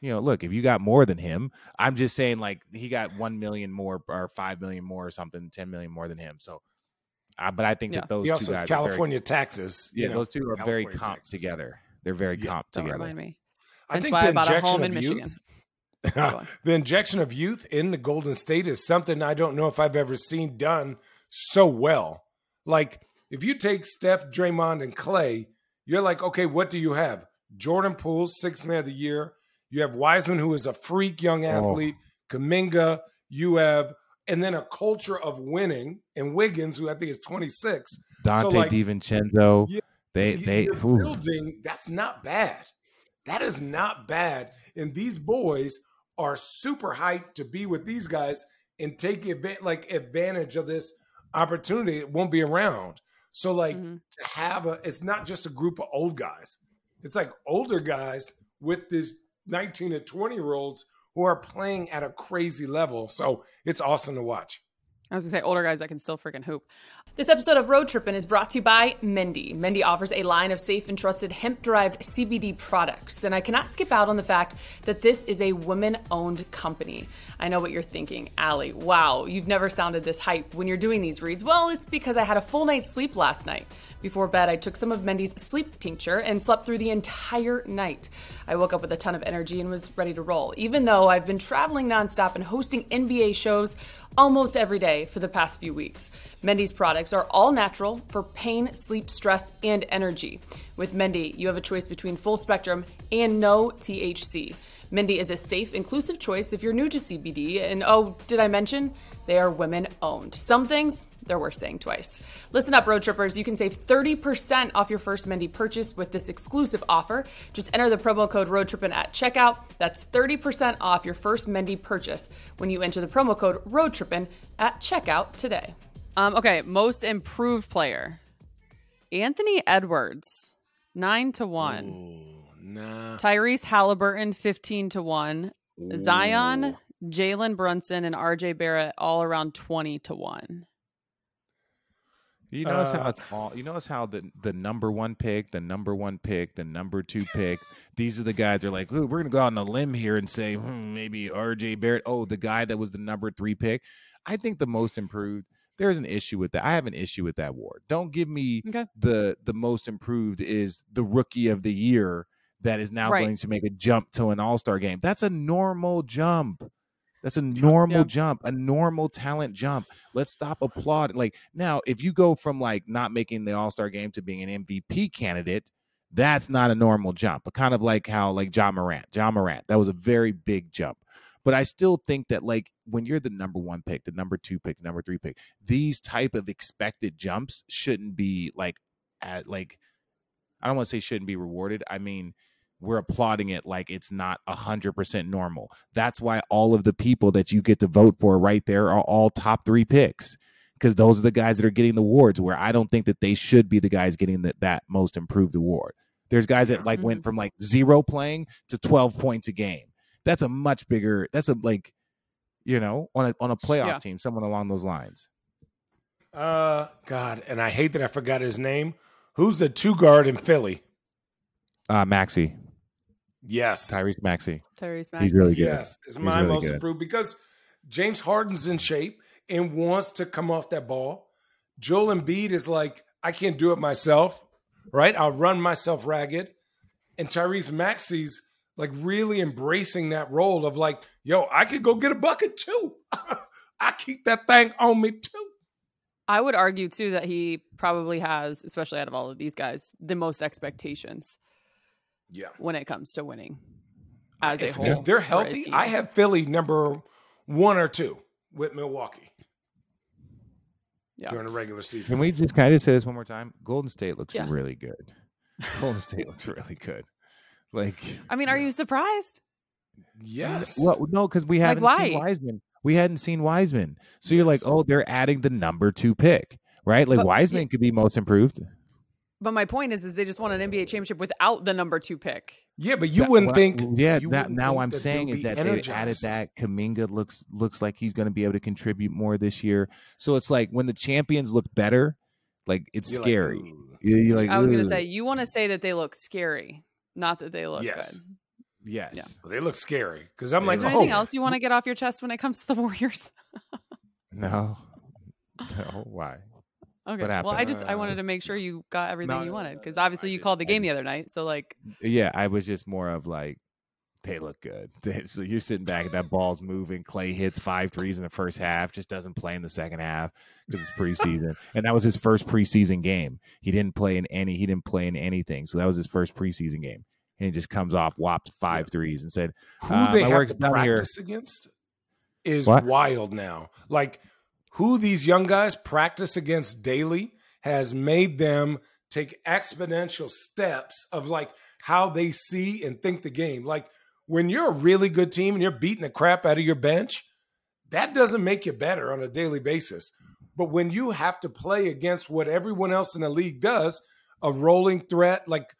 you know, look if you got more than him, I'm just saying like he got one million more or five million more or something, ten million more than him. So, uh, but I think Yeah. that those He two also guys, are very- California taxes. yeah, you know, those two are very comp taxes. together. They're very Yeah. comp Don't together. remind me. I think why the I bought a injection home of in youth, on. the injection of youth in the Golden State is something I don't know if I've ever seen done so well. Like if you take Steph, Draymond, and Clay, you're like, okay, what do you have? Jordan Poole, sixth man of the year. You have Wiseman, who is a freak young Oh. athlete. Kuminga, you have, and then a culture of winning. And Wiggins, who I think is 26. Donte like- DiVincenzo. Yeah, they they building that's not bad that is not bad. And these boys are super hyped to be with these guys and take advantage like advantage of this opportunity. It won't be around. So like Mhm. to have a it's not just a group of old guys. It's like older guys with this 19 to 20 year olds who are playing at a crazy level. So it's awesome to watch I was gonna say older guys that can still freaking hoop. This episode of Road Trippin' is brought to you by Mendi. Mendi offers a line of safe and trusted hemp derived CBD products. And I cannot skip out on the fact that this is a women owned company. I know what you're thinking, Allie. Wow, you've never sounded this hype when you're doing these reads. Well, it's because I had a full night's sleep last night. Before bed, I took some of Mendi's sleep tincture and slept through the entire night. I woke up with a ton of energy and was ready to roll, even though I've been traveling nonstop and hosting NBA shows almost every day for the past few weeks. Mendi's products are all natural for pain, sleep, stress, and energy. With Mendi, you have a choice between full spectrum and no THC. Mendi is a safe, inclusive choice if you're new to CBD. And oh, did I mention? They are women owned. Some things, they're worth saying twice. Listen up, road trippers. You can save 30% off your first Mendi purchase with this exclusive offer. Just enter the promo code ROADTRIPPIN at checkout. That's 30% off your first Mendi purchase when you enter the promo code ROADTRIPPIN at checkout today. Um, okay, most improved player. Anthony Edwards, nine to one. Ooh, nah. Tyrese Halliburton, fifteen to one. Zion, Jalen Brunson, and RJ Barrett all around twenty to one. You notice Uh, how it's all. You notice how the the number one pick, the number one pick, the number two pick. these are the guys. That are like, Ooh, we're gonna go out on the limb here and say hmm, maybe R.J. Barrett. Oh, the guy that was the number three pick. I think the most improved. There's an issue with that. I have an issue with that award. Don't give me Okay. the the most improved is the rookie of the year that is now Right. going to make a jump to an All Star game. That's a normal jump. That's a normal Yeah. jump, a normal talent jump. Let's stop applauding. Like now, if you go from like not making the All Star game to being an MVP candidate, that's not a normal jump. But kind of like how like Ja Morant, Ja Morant, that was a very big jump. But I still think that like when you're the number one pick, the number two pick, the number three pick, these type of expected jumps shouldn't be like at like I don't want to say shouldn't be rewarded. I mean, we're applauding it like it's not a hundred percent normal. That's why all of the people that you get to vote for right there are all top three picks. Because those are the guys that are getting the awards where I don't think that they should be the guys getting that that most improved award. There's guys that like went from like zero playing to 12 points a game. That's a much bigger that's a like you know, on a on a playoff Yeah. team, someone along those lines. Uh, God, and I hate that I forgot his name. Who's the two guard in Philly? Uh Maxey, Yes. Tyrese Maxey. Tyrese Maxey. He's really good. Yes, is my really most good. improved because James Harden's in shape and wants to come off that ball. Joel Embiid is like, I can't do it myself, right? I'll run myself ragged. And Tyrese Maxey's like really embracing that role of like, yo, I could go get a bucket too. I keep that thing on me too. I would argue too that he probably has, especially out of all of these guys, the most expectations Yeah. when it comes to winning as a whole. they're, they're healthy. I have Philly number one or two with Milwaukee Yeah. during the regular season. Can we just kind of say this one more time? Golden State looks Yeah. really good. Golden State looks really good. Like, I mean, are you surprised? Yes. well, no, because we haven't seen? Wiseman. We hadn't seen Wiseman, so you're like, oh, they're adding the number two pick, right? Like But- Wiseman could be most improved. But my point is, is they just won an NBA championship without the number two pick. Yeah, but you That- wouldn't what I- think. yeah. you That, now think I'm that saying is be that they added energized. that Kuminga looks looks like he's going to be able to contribute more this year. So it's like when the champions look better, like it's You're scary. "Ooh." You- you're like, I was going to say, you want to say that they look scary, not that they look Yes. good. yes, They look scary because I'm They like, Is there look- anything oh, else you want to get off your chest when it comes to the Warriors? no, no. Why? Okay. What well, I happened? just I wanted to make sure you got everything No, you wanted because no, obviously I you did- called the game did. the other night. So like, Yeah, I was just more of like, they look good. so you're sitting back and that ball's moving. Clay hits five threes in the first half, just doesn't play in the second half because it's preseason. and that was his first preseason game. He didn't play in any, he didn't play in anything. So that was his first preseason game. And he just comes off, whopped five threes and said, who Uh, they my have to done here. practice against is What? wild now. Like who these young guys practice against daily has made them take exponential steps of like how they see and think the game. Like when you're a really good team and you're beating the crap out of your bench, that doesn't make you better on a daily basis. But when you have to play against what everyone else in the league does, a rolling threat, like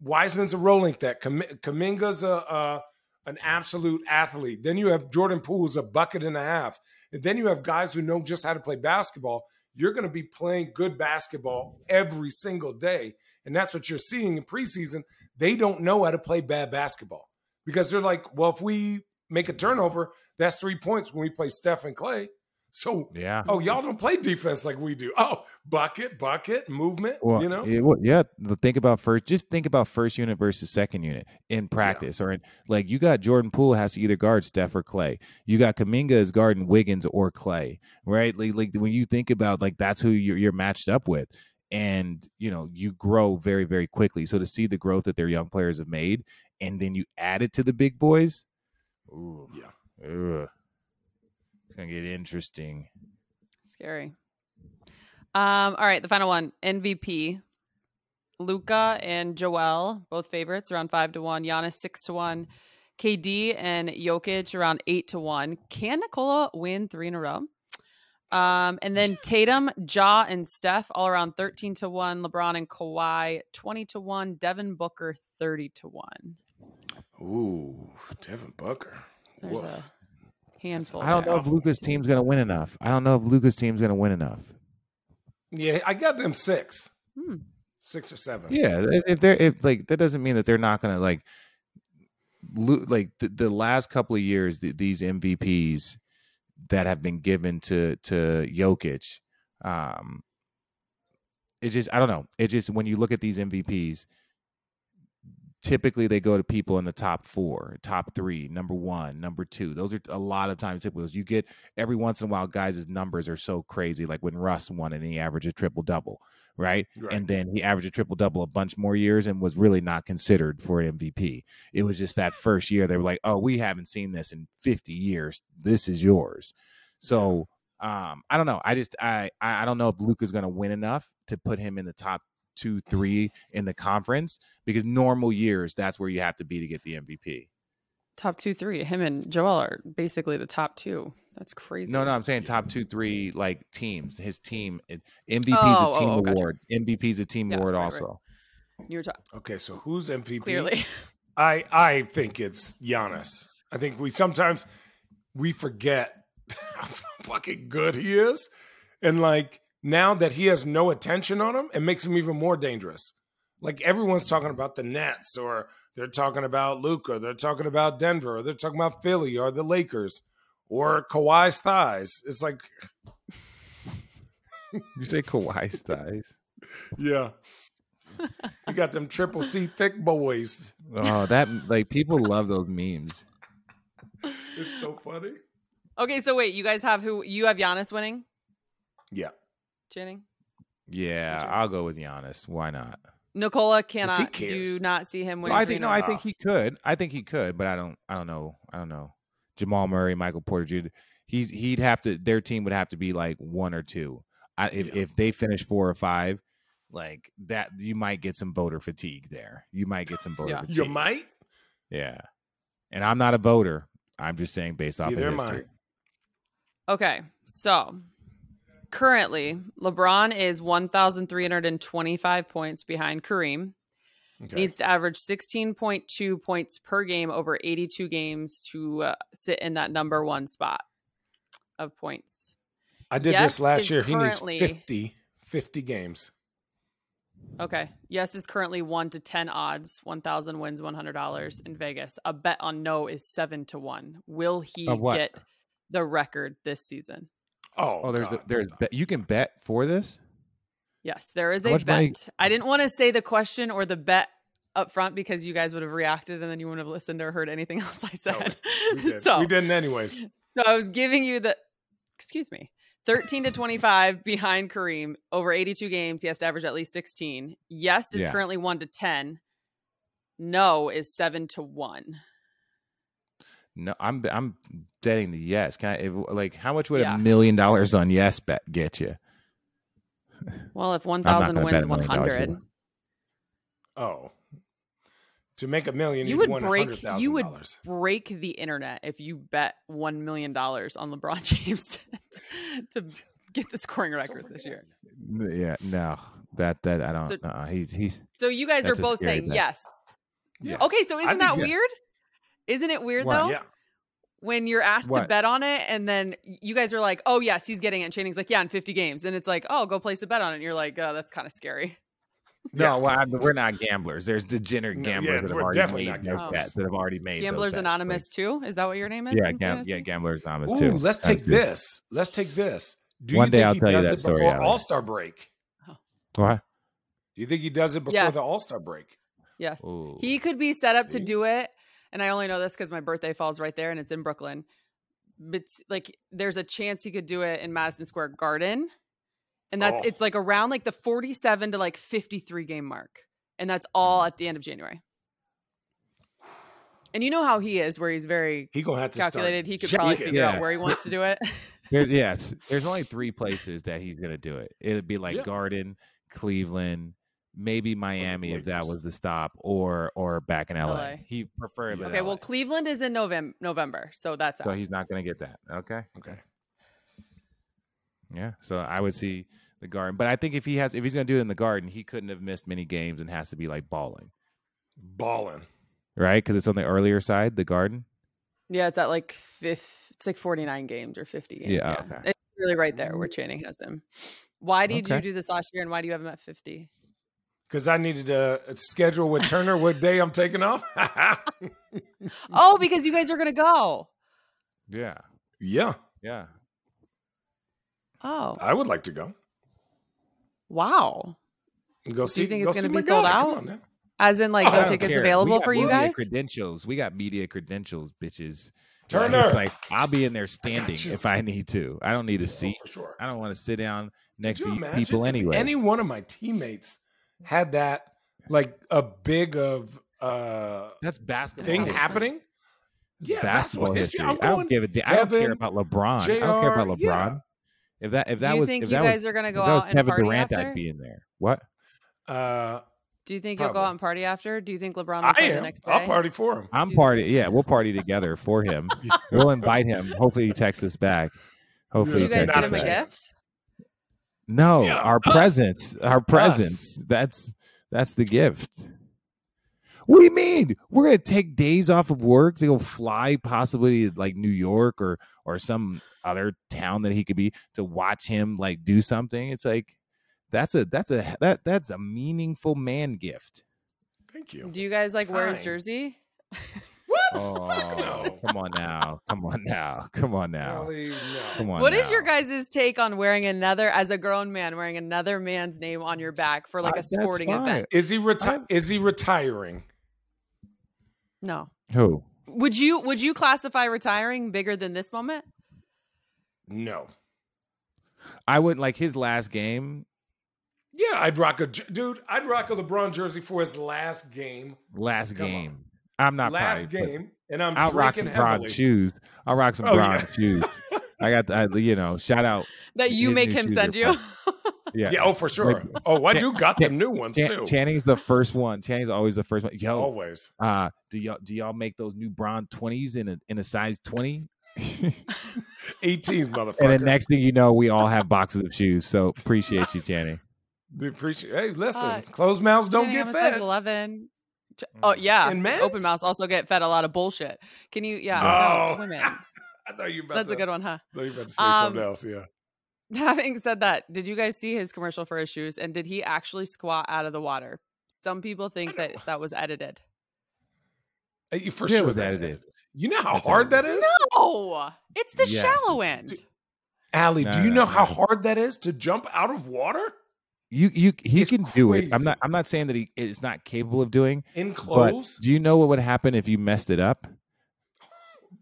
Wiseman's a rolling threat, Kam- Kuminga's a, a an absolute athlete. Then you have Jordan Poole's a bucket and a half, and then you have guys who know just how to play basketball. You're going to be playing good basketball every single day, and that's what you're seeing in preseason. They don't know how to play bad basketball because they're like, well, if we make a turnover, that's three points when we play Steph and Clay. So, yeah. oh, y'all don't play defense like we do. Oh, bucket, bucket, movement. Well, you know, it- well, yeah. Think about first. Just think about first unit versus second unit in practice, or in like you got Jordan Poole has to either guard Steph or Clay. You got Kuminga is guarding Wiggins or Clay, right? Like, like when you think about like that's who you're, you're matched up with, and you know you grow very very quickly. So to see the growth that their young players have made, and then you add it to the big boys, ooh, Yeah. ugh. It's gonna get interesting. Scary. Um, all right, the final one. MVP. Luka and Joel, both favorites, around five to one. Giannis six to one. KD and Jokic around eight to one. Can Nikola win three in a row? Um, and then Tatum, Ja, and Steph all around thirteen to one. LeBron and Kawhi twenty to one. Devin Booker thirty to one. Ooh, Devin Booker. There's Woof. a handful. I don't know if. Luka's team's gonna win enough. I don't know if Luka's team's gonna win enough. Yeah, I got them six, Hmm. six or seven. Yeah, if- if they're if like that doesn't mean that they're not gonna like, lo- like the, the last couple of years, the, these MVPs that have been given to to Jokic, um, it just I don't know. It just when you look at these MVPs, typically they go to people in the top four, top three, number one, number two. Those are a lot of times typicals. You get every once in a while, guys' numbers are so crazy. Like when Russ won and he averaged a triple double, right? Right. And then he averaged a triple double a bunch more years and was really not considered for an MVP. It was just that first year they were like, "Oh, we haven't seen this in 50 years. This is yours." So um, I don't know. I just I I don't know if Luka's going to win enough to put him in the top two, mm-hmm. three in the conference because normal years that's where you have to be to get the MVP. Top two, three. Him and Joel are basically the top two. That's crazy. No, no, I'm saying top two, three like teams. His team it- MVP Oh, is a team oh, oh, gotcha. award. MVP is a team Yeah, award right, right. also. You were talking Okay, so who's MVP? clearly. I I think it's Giannis. I think we sometimes we forget how fucking good he is, and like now that he has no attention on him, it makes him even more dangerous. Like everyone's talking about the Nets, or they're talking about Luka, they're talking about Denver, or they're talking about Philly, or the Lakers, or Kawhi's thighs. It's like, You say Kawhi's thighs. yeah, you got them triple C thick boys. Oh, that like people love those memes. It's so funny. okay, so wait, you guys have who? You have Giannis winning, Yeah. Channing. Yeah, I'll go with Giannis. Why not? Nikola cannot do not see him Well. I think no, I think he could. I think he could, but I don't. I don't know. I don't know. Jamal Murray, Michael Porter Jr. He's he'd have to. Their team would have to be like one or two. I, if Yeah. if they finish four or five, like that, you might get some voter fatigue there. You might get some voter Yeah. fatigue. You might. Yeah, and I'm not a voter. I'm just saying based off Neither of history. Okay, so currently LeBron is 1,325 points behind Kareem. Okay. Needs to average 16.2 points per game over 82 games to uh, sit in that number one spot of points. I did Yes this last year. He needs currently- 50, 50 games. Okay. Yes is currently 1 to 10 odds. 1,000 wins $100 in Vegas. A bet on no is 7 to 1. Will he get the record this season? Oh, Oh, there's God, there's stop. bet- you can bet for this. Yes, there is How a much money- bet. I didn't want to say the question or the bet up front because you guys would have reacted and then you wouldn't have listened or heard anything else I said. we did. so, we didn't anyways. so I was giving you the excuse me. 13 to 25 behind Kareem over 82 games. He has to average at least 16. Yes is Yeah. currently 1 to 10. No is 7 to 1. No, I'm I'm betting the yes. Can I if, like how much would Yeah. a million dollars on yes bet get you? Well, if 1,000 wins bet a million dollars for 100. Oh, to make a million, you you'd break you would break the internet if you bet 1 million dollars on LeBron James to, to get the scoring record this year. Yeah, no, that that I don't. So- uh, he's he's So you guys are both saying bet. yes. Yes. Okay, so isn't think that yeah. weird? Isn't it weird What? though? Yeah. When you're asked to bet on it and then you guys are like, "Oh yes, he's getting it." And Channing's like, "Yeah, in 50 games." Then it's like, "Oh, go place a bet on it." And you're like, "Oh, that's kind of scary." no. Yeah. Well, I, we're not gamblers. There's degenerate No, gamblers yeah, that have already made those gamblers. bets. That have already made those Gamblers bets, Anonymous like- too. Is that what your name is? yeah, gam- yeah, gamblers anonymous Ooh, too. let's That's take good. this. Let's take this. Do One you day think I'll he tell you does that it story, before All Star break? What? Do you think he does it before Yes. the All Star break? Yes. Ooh. He could be set up to See? do it. And I only know this because my birthday falls right there and it's in Brooklyn. But like there's a chance he could do it in Madison Square Garden. And that's Oh. it's like around like the 47 to like 53 game mark. And that's all Mm. at the end of January. And you know how he is, where he's very He gonna have to calculated. Start He could probably shaking. figure Yeah. out where he wants to do it. There's yes, there's only three places that he's gonna do it. It'd be like Yeah. Garden, Cleveland, maybe Miami if that was the stop, or or back in LA. LA. He preferably okay, well, Cleveland is in November, November, so that's so out. he's not gonna get that. Okay, Okay. yeah. So I would see the Garden, but I think if he has if he's gonna do it in the Garden, he couldn't have missed many games and has to be like balling, Balling. right? Because it's on the earlier side, the Garden. Yeah, it's at like fifth. It's like forty nine games or fifty games. Yeah, Yeah, okay. it's really right there where Channing has him. Why did you do this last year, and why do you have him at fifty? Because I needed to uh, schedule with Turner what day I'm taking off. Oh, because you guys are gonna go. Yeah, yeah, yeah. Oh, I would like to go. wow. Go see. You think go it's gonna be my sold guy. Come out? on now. As in, like, no don't tickets care. We available got for you guys. Credentials. We got media credentials, bitches. Turner. It's like I'll be in there standing you. if I need to. I don't need a Oh, for sure. I don't want to sit down next to you you people if anyway. Any one of my teammates had that, like a big of uh That's basketball thing history. happening. Yeah, basketball history. I'm I don't give a damn. I don't care about LeBron. I don't care about LeBron. yeah. If that if that was if you that guys was, are gonna go out and Kevin party Durant, after? I'd be in there. What? Uh, Do you think you'll go out and party after? Do you think LeBron will I play the am. next day? I'll party for him. I'm party. Yeah, we'll party together for him. we'll invite him. Hopefully, he texts us back. Hopefully, Do he you guys texts get him a gift? No, Yeah, our us. presence, our presence. That's that's the gift. What do you mean? We're gonna take days off of work to go fly, possibly like New York or or some other town that he could be to watch him like do something. It's like that's a that's a that that's a meaningful man gift. Thank you. Do you guys like wear his jersey? What? Oh, Fuck no. come on now, come on now, come on now, Golly, no. come on. What is your now. guys' take on wearing another, as a grown man, wearing another man's name on your back for like Uh, a that's sporting fine. event? Is he reti- Is he retiring? No. Who? Would you would you classify retiring bigger than this moment? No. I would like his last game. Yeah, I'd rock a dude. I'd rock a LeBron jersey for his last game. Last Come on. Game. I'm not last probably, game, and I'm I'll rock some drinking bronze shoes. I'll rock some Oh, bronze yeah. shoes. I got, I, you know, shout out. That you make him send you? Yeah, Yeah, oh for sure. Oh, I do got them new ones Chan- too. Channing's the first one. Channing's always the first one. Yo, Always. uh, do y'all do y'all make those new bronze twenties in a in a size twenty? 18s, motherfucker. And then next thing you know, we all have boxes of shoes. So appreciate you, Channing. We appreciate. Hey, listen, Uh, closed mouths don't get I'm a size fed. 11. Ch- Oh yeah, And men's? open mouths also get fed a lot of bullshit. Can you? Yeah, Oh. no, women. I thought you were about That's to, a good one, huh? I thought you were about to say Um, something else. Yeah. Having said that, did you guys see his commercial for his shoes? And did he actually squat out of the water? Some people think that that was edited. Uh, hey, For Yeah, it sure, was that's edited. edited. You know how That's hard that edited. is, Oh, it's the Yes, shallow it's- end. Allie. No, do you no, know no. how hard that is to jump out of water You you he It's can do it. I'm not I'm not saying that he is not capable of doing. in But clothes? do you know what would happen if you messed it up?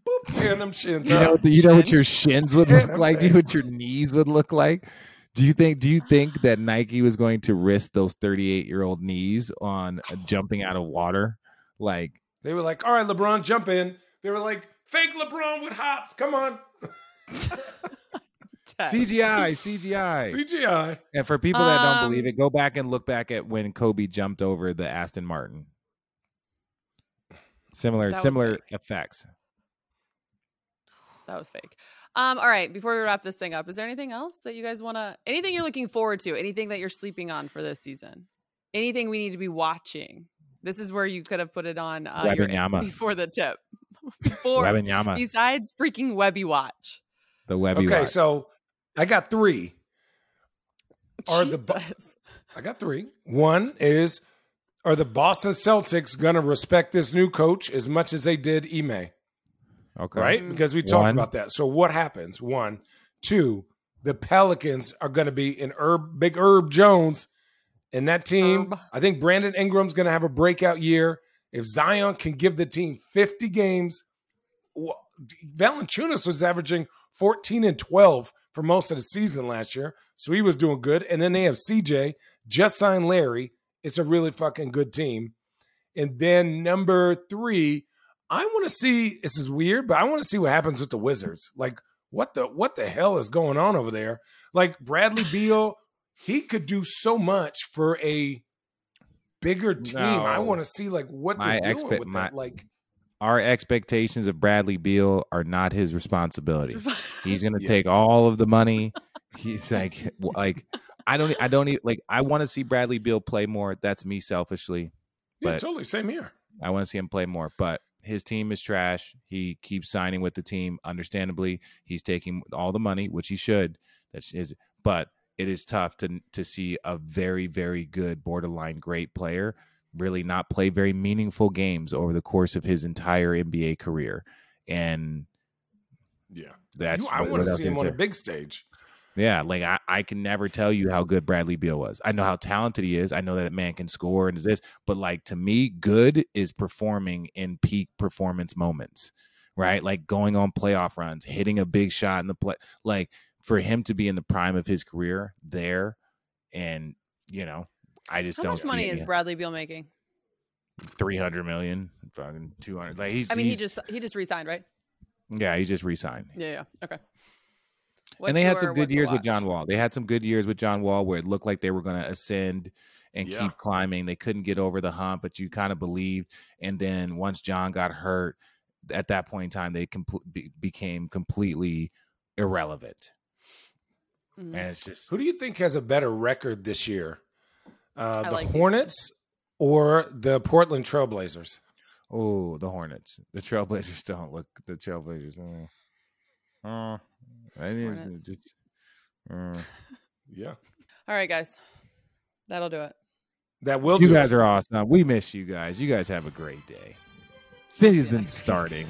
Boop, tearing them shins You know, you know what your shins would look like. Do you know what your knees would look like? Do you think? Do you think that Nike was going to risk those 38 year old knees on uh, jumping out of water? Like, They were like, "All right, LeBron, jump in." They were like, "Fake LeBron with hops, come on." CGI, CGI. CGI. And for people that don't believe Um, it, go back and look back at when Kobe jumped over the Aston Martin. Similar, similar fake. effects. That was fake. Um, all right, before we wrap this thing up, is there anything else that you guys want to anything you're looking forward to? Anything that you're sleeping on for this season? Anything we need to be watching? This is where you could have put it on uh, your, before the tip. before Wembanyama, besides freaking Wemby Watch. the Wemby Okay, watch. so I got three. Are the bu- I got three. One is are the Boston Celtics going to respect this new coach as much as they did Ime? okay. Right? Mhm. Because we talked One. about that. So what happens? One, two, the Pelicans are going to be in Herb, Big Herb Jones, and that team. Herb. I think Brandon Ingram's going to have a breakout year. If Zion can give the team 50 games, w- Valanciunas was averaging 14 and 12 for most of the season last year, so he was doing good. And then they have CJ, just signed Larry. It's a really fucking good team. And then number three, I want to see. This is weird, but I want to see what happens with the Wizards. Like, what the what the hell is going on over there? Like Bradley Beal, he could do so much for a bigger team. I want to see like what they're doing expe- with my- that. Like, Our expectations of Bradley Beal are not his responsibility. He's gonna Yeah. take all of the money. He's like, like I don't, I don't even like. I want to see Bradley Beal play more. That's me selfishly. yeah, totally same here. I want to see him play more, but his team is trash. He keeps signing with the team. Understandably, he's taking all the money, which he should. That's his. But it is tough to to see a very, very good, borderline great player really not play very meaningful games over the course of his entire NBA career. And Yeah, that's You- I want to see him on a big stage. Yeah, like I, I can never tell you how good Bradley Beal was. I know how talented he is. I know that a man can score and is this, but like to me, good is performing in peak performance moments, right? Like going on playoff runs, hitting a big shot in the play. Like for him to be in the prime of his career there, and you know, I just How don't How much see money it is yet. Bradley Beal making? three hundred million, fucking two hundred. Like he's, I mean, he just he just resigned, right? yeah, he just re-signed. Yeah, yeah. Okay. and they had some good years with? John Wall. They had some good years with John Wall where it looked like they were going to ascend and Yeah. keep climbing. They couldn't get over the hump, but you kind of believed. And then once John got hurt, at that point in time, they compl- be- became completely irrelevant. Mhm. And it's just Who do you think has a better record this year? Uh, the like these Hornets or the Portland Trailblazers? oh the Hornets, the Trailblazers don't look the Trailblazers. mm. Uh, I didn't just. uh. Yeah, All right, guys. That'll do it. that will You do. guys it. are awesome. We miss you guys. You guys have a great day. Season's starting.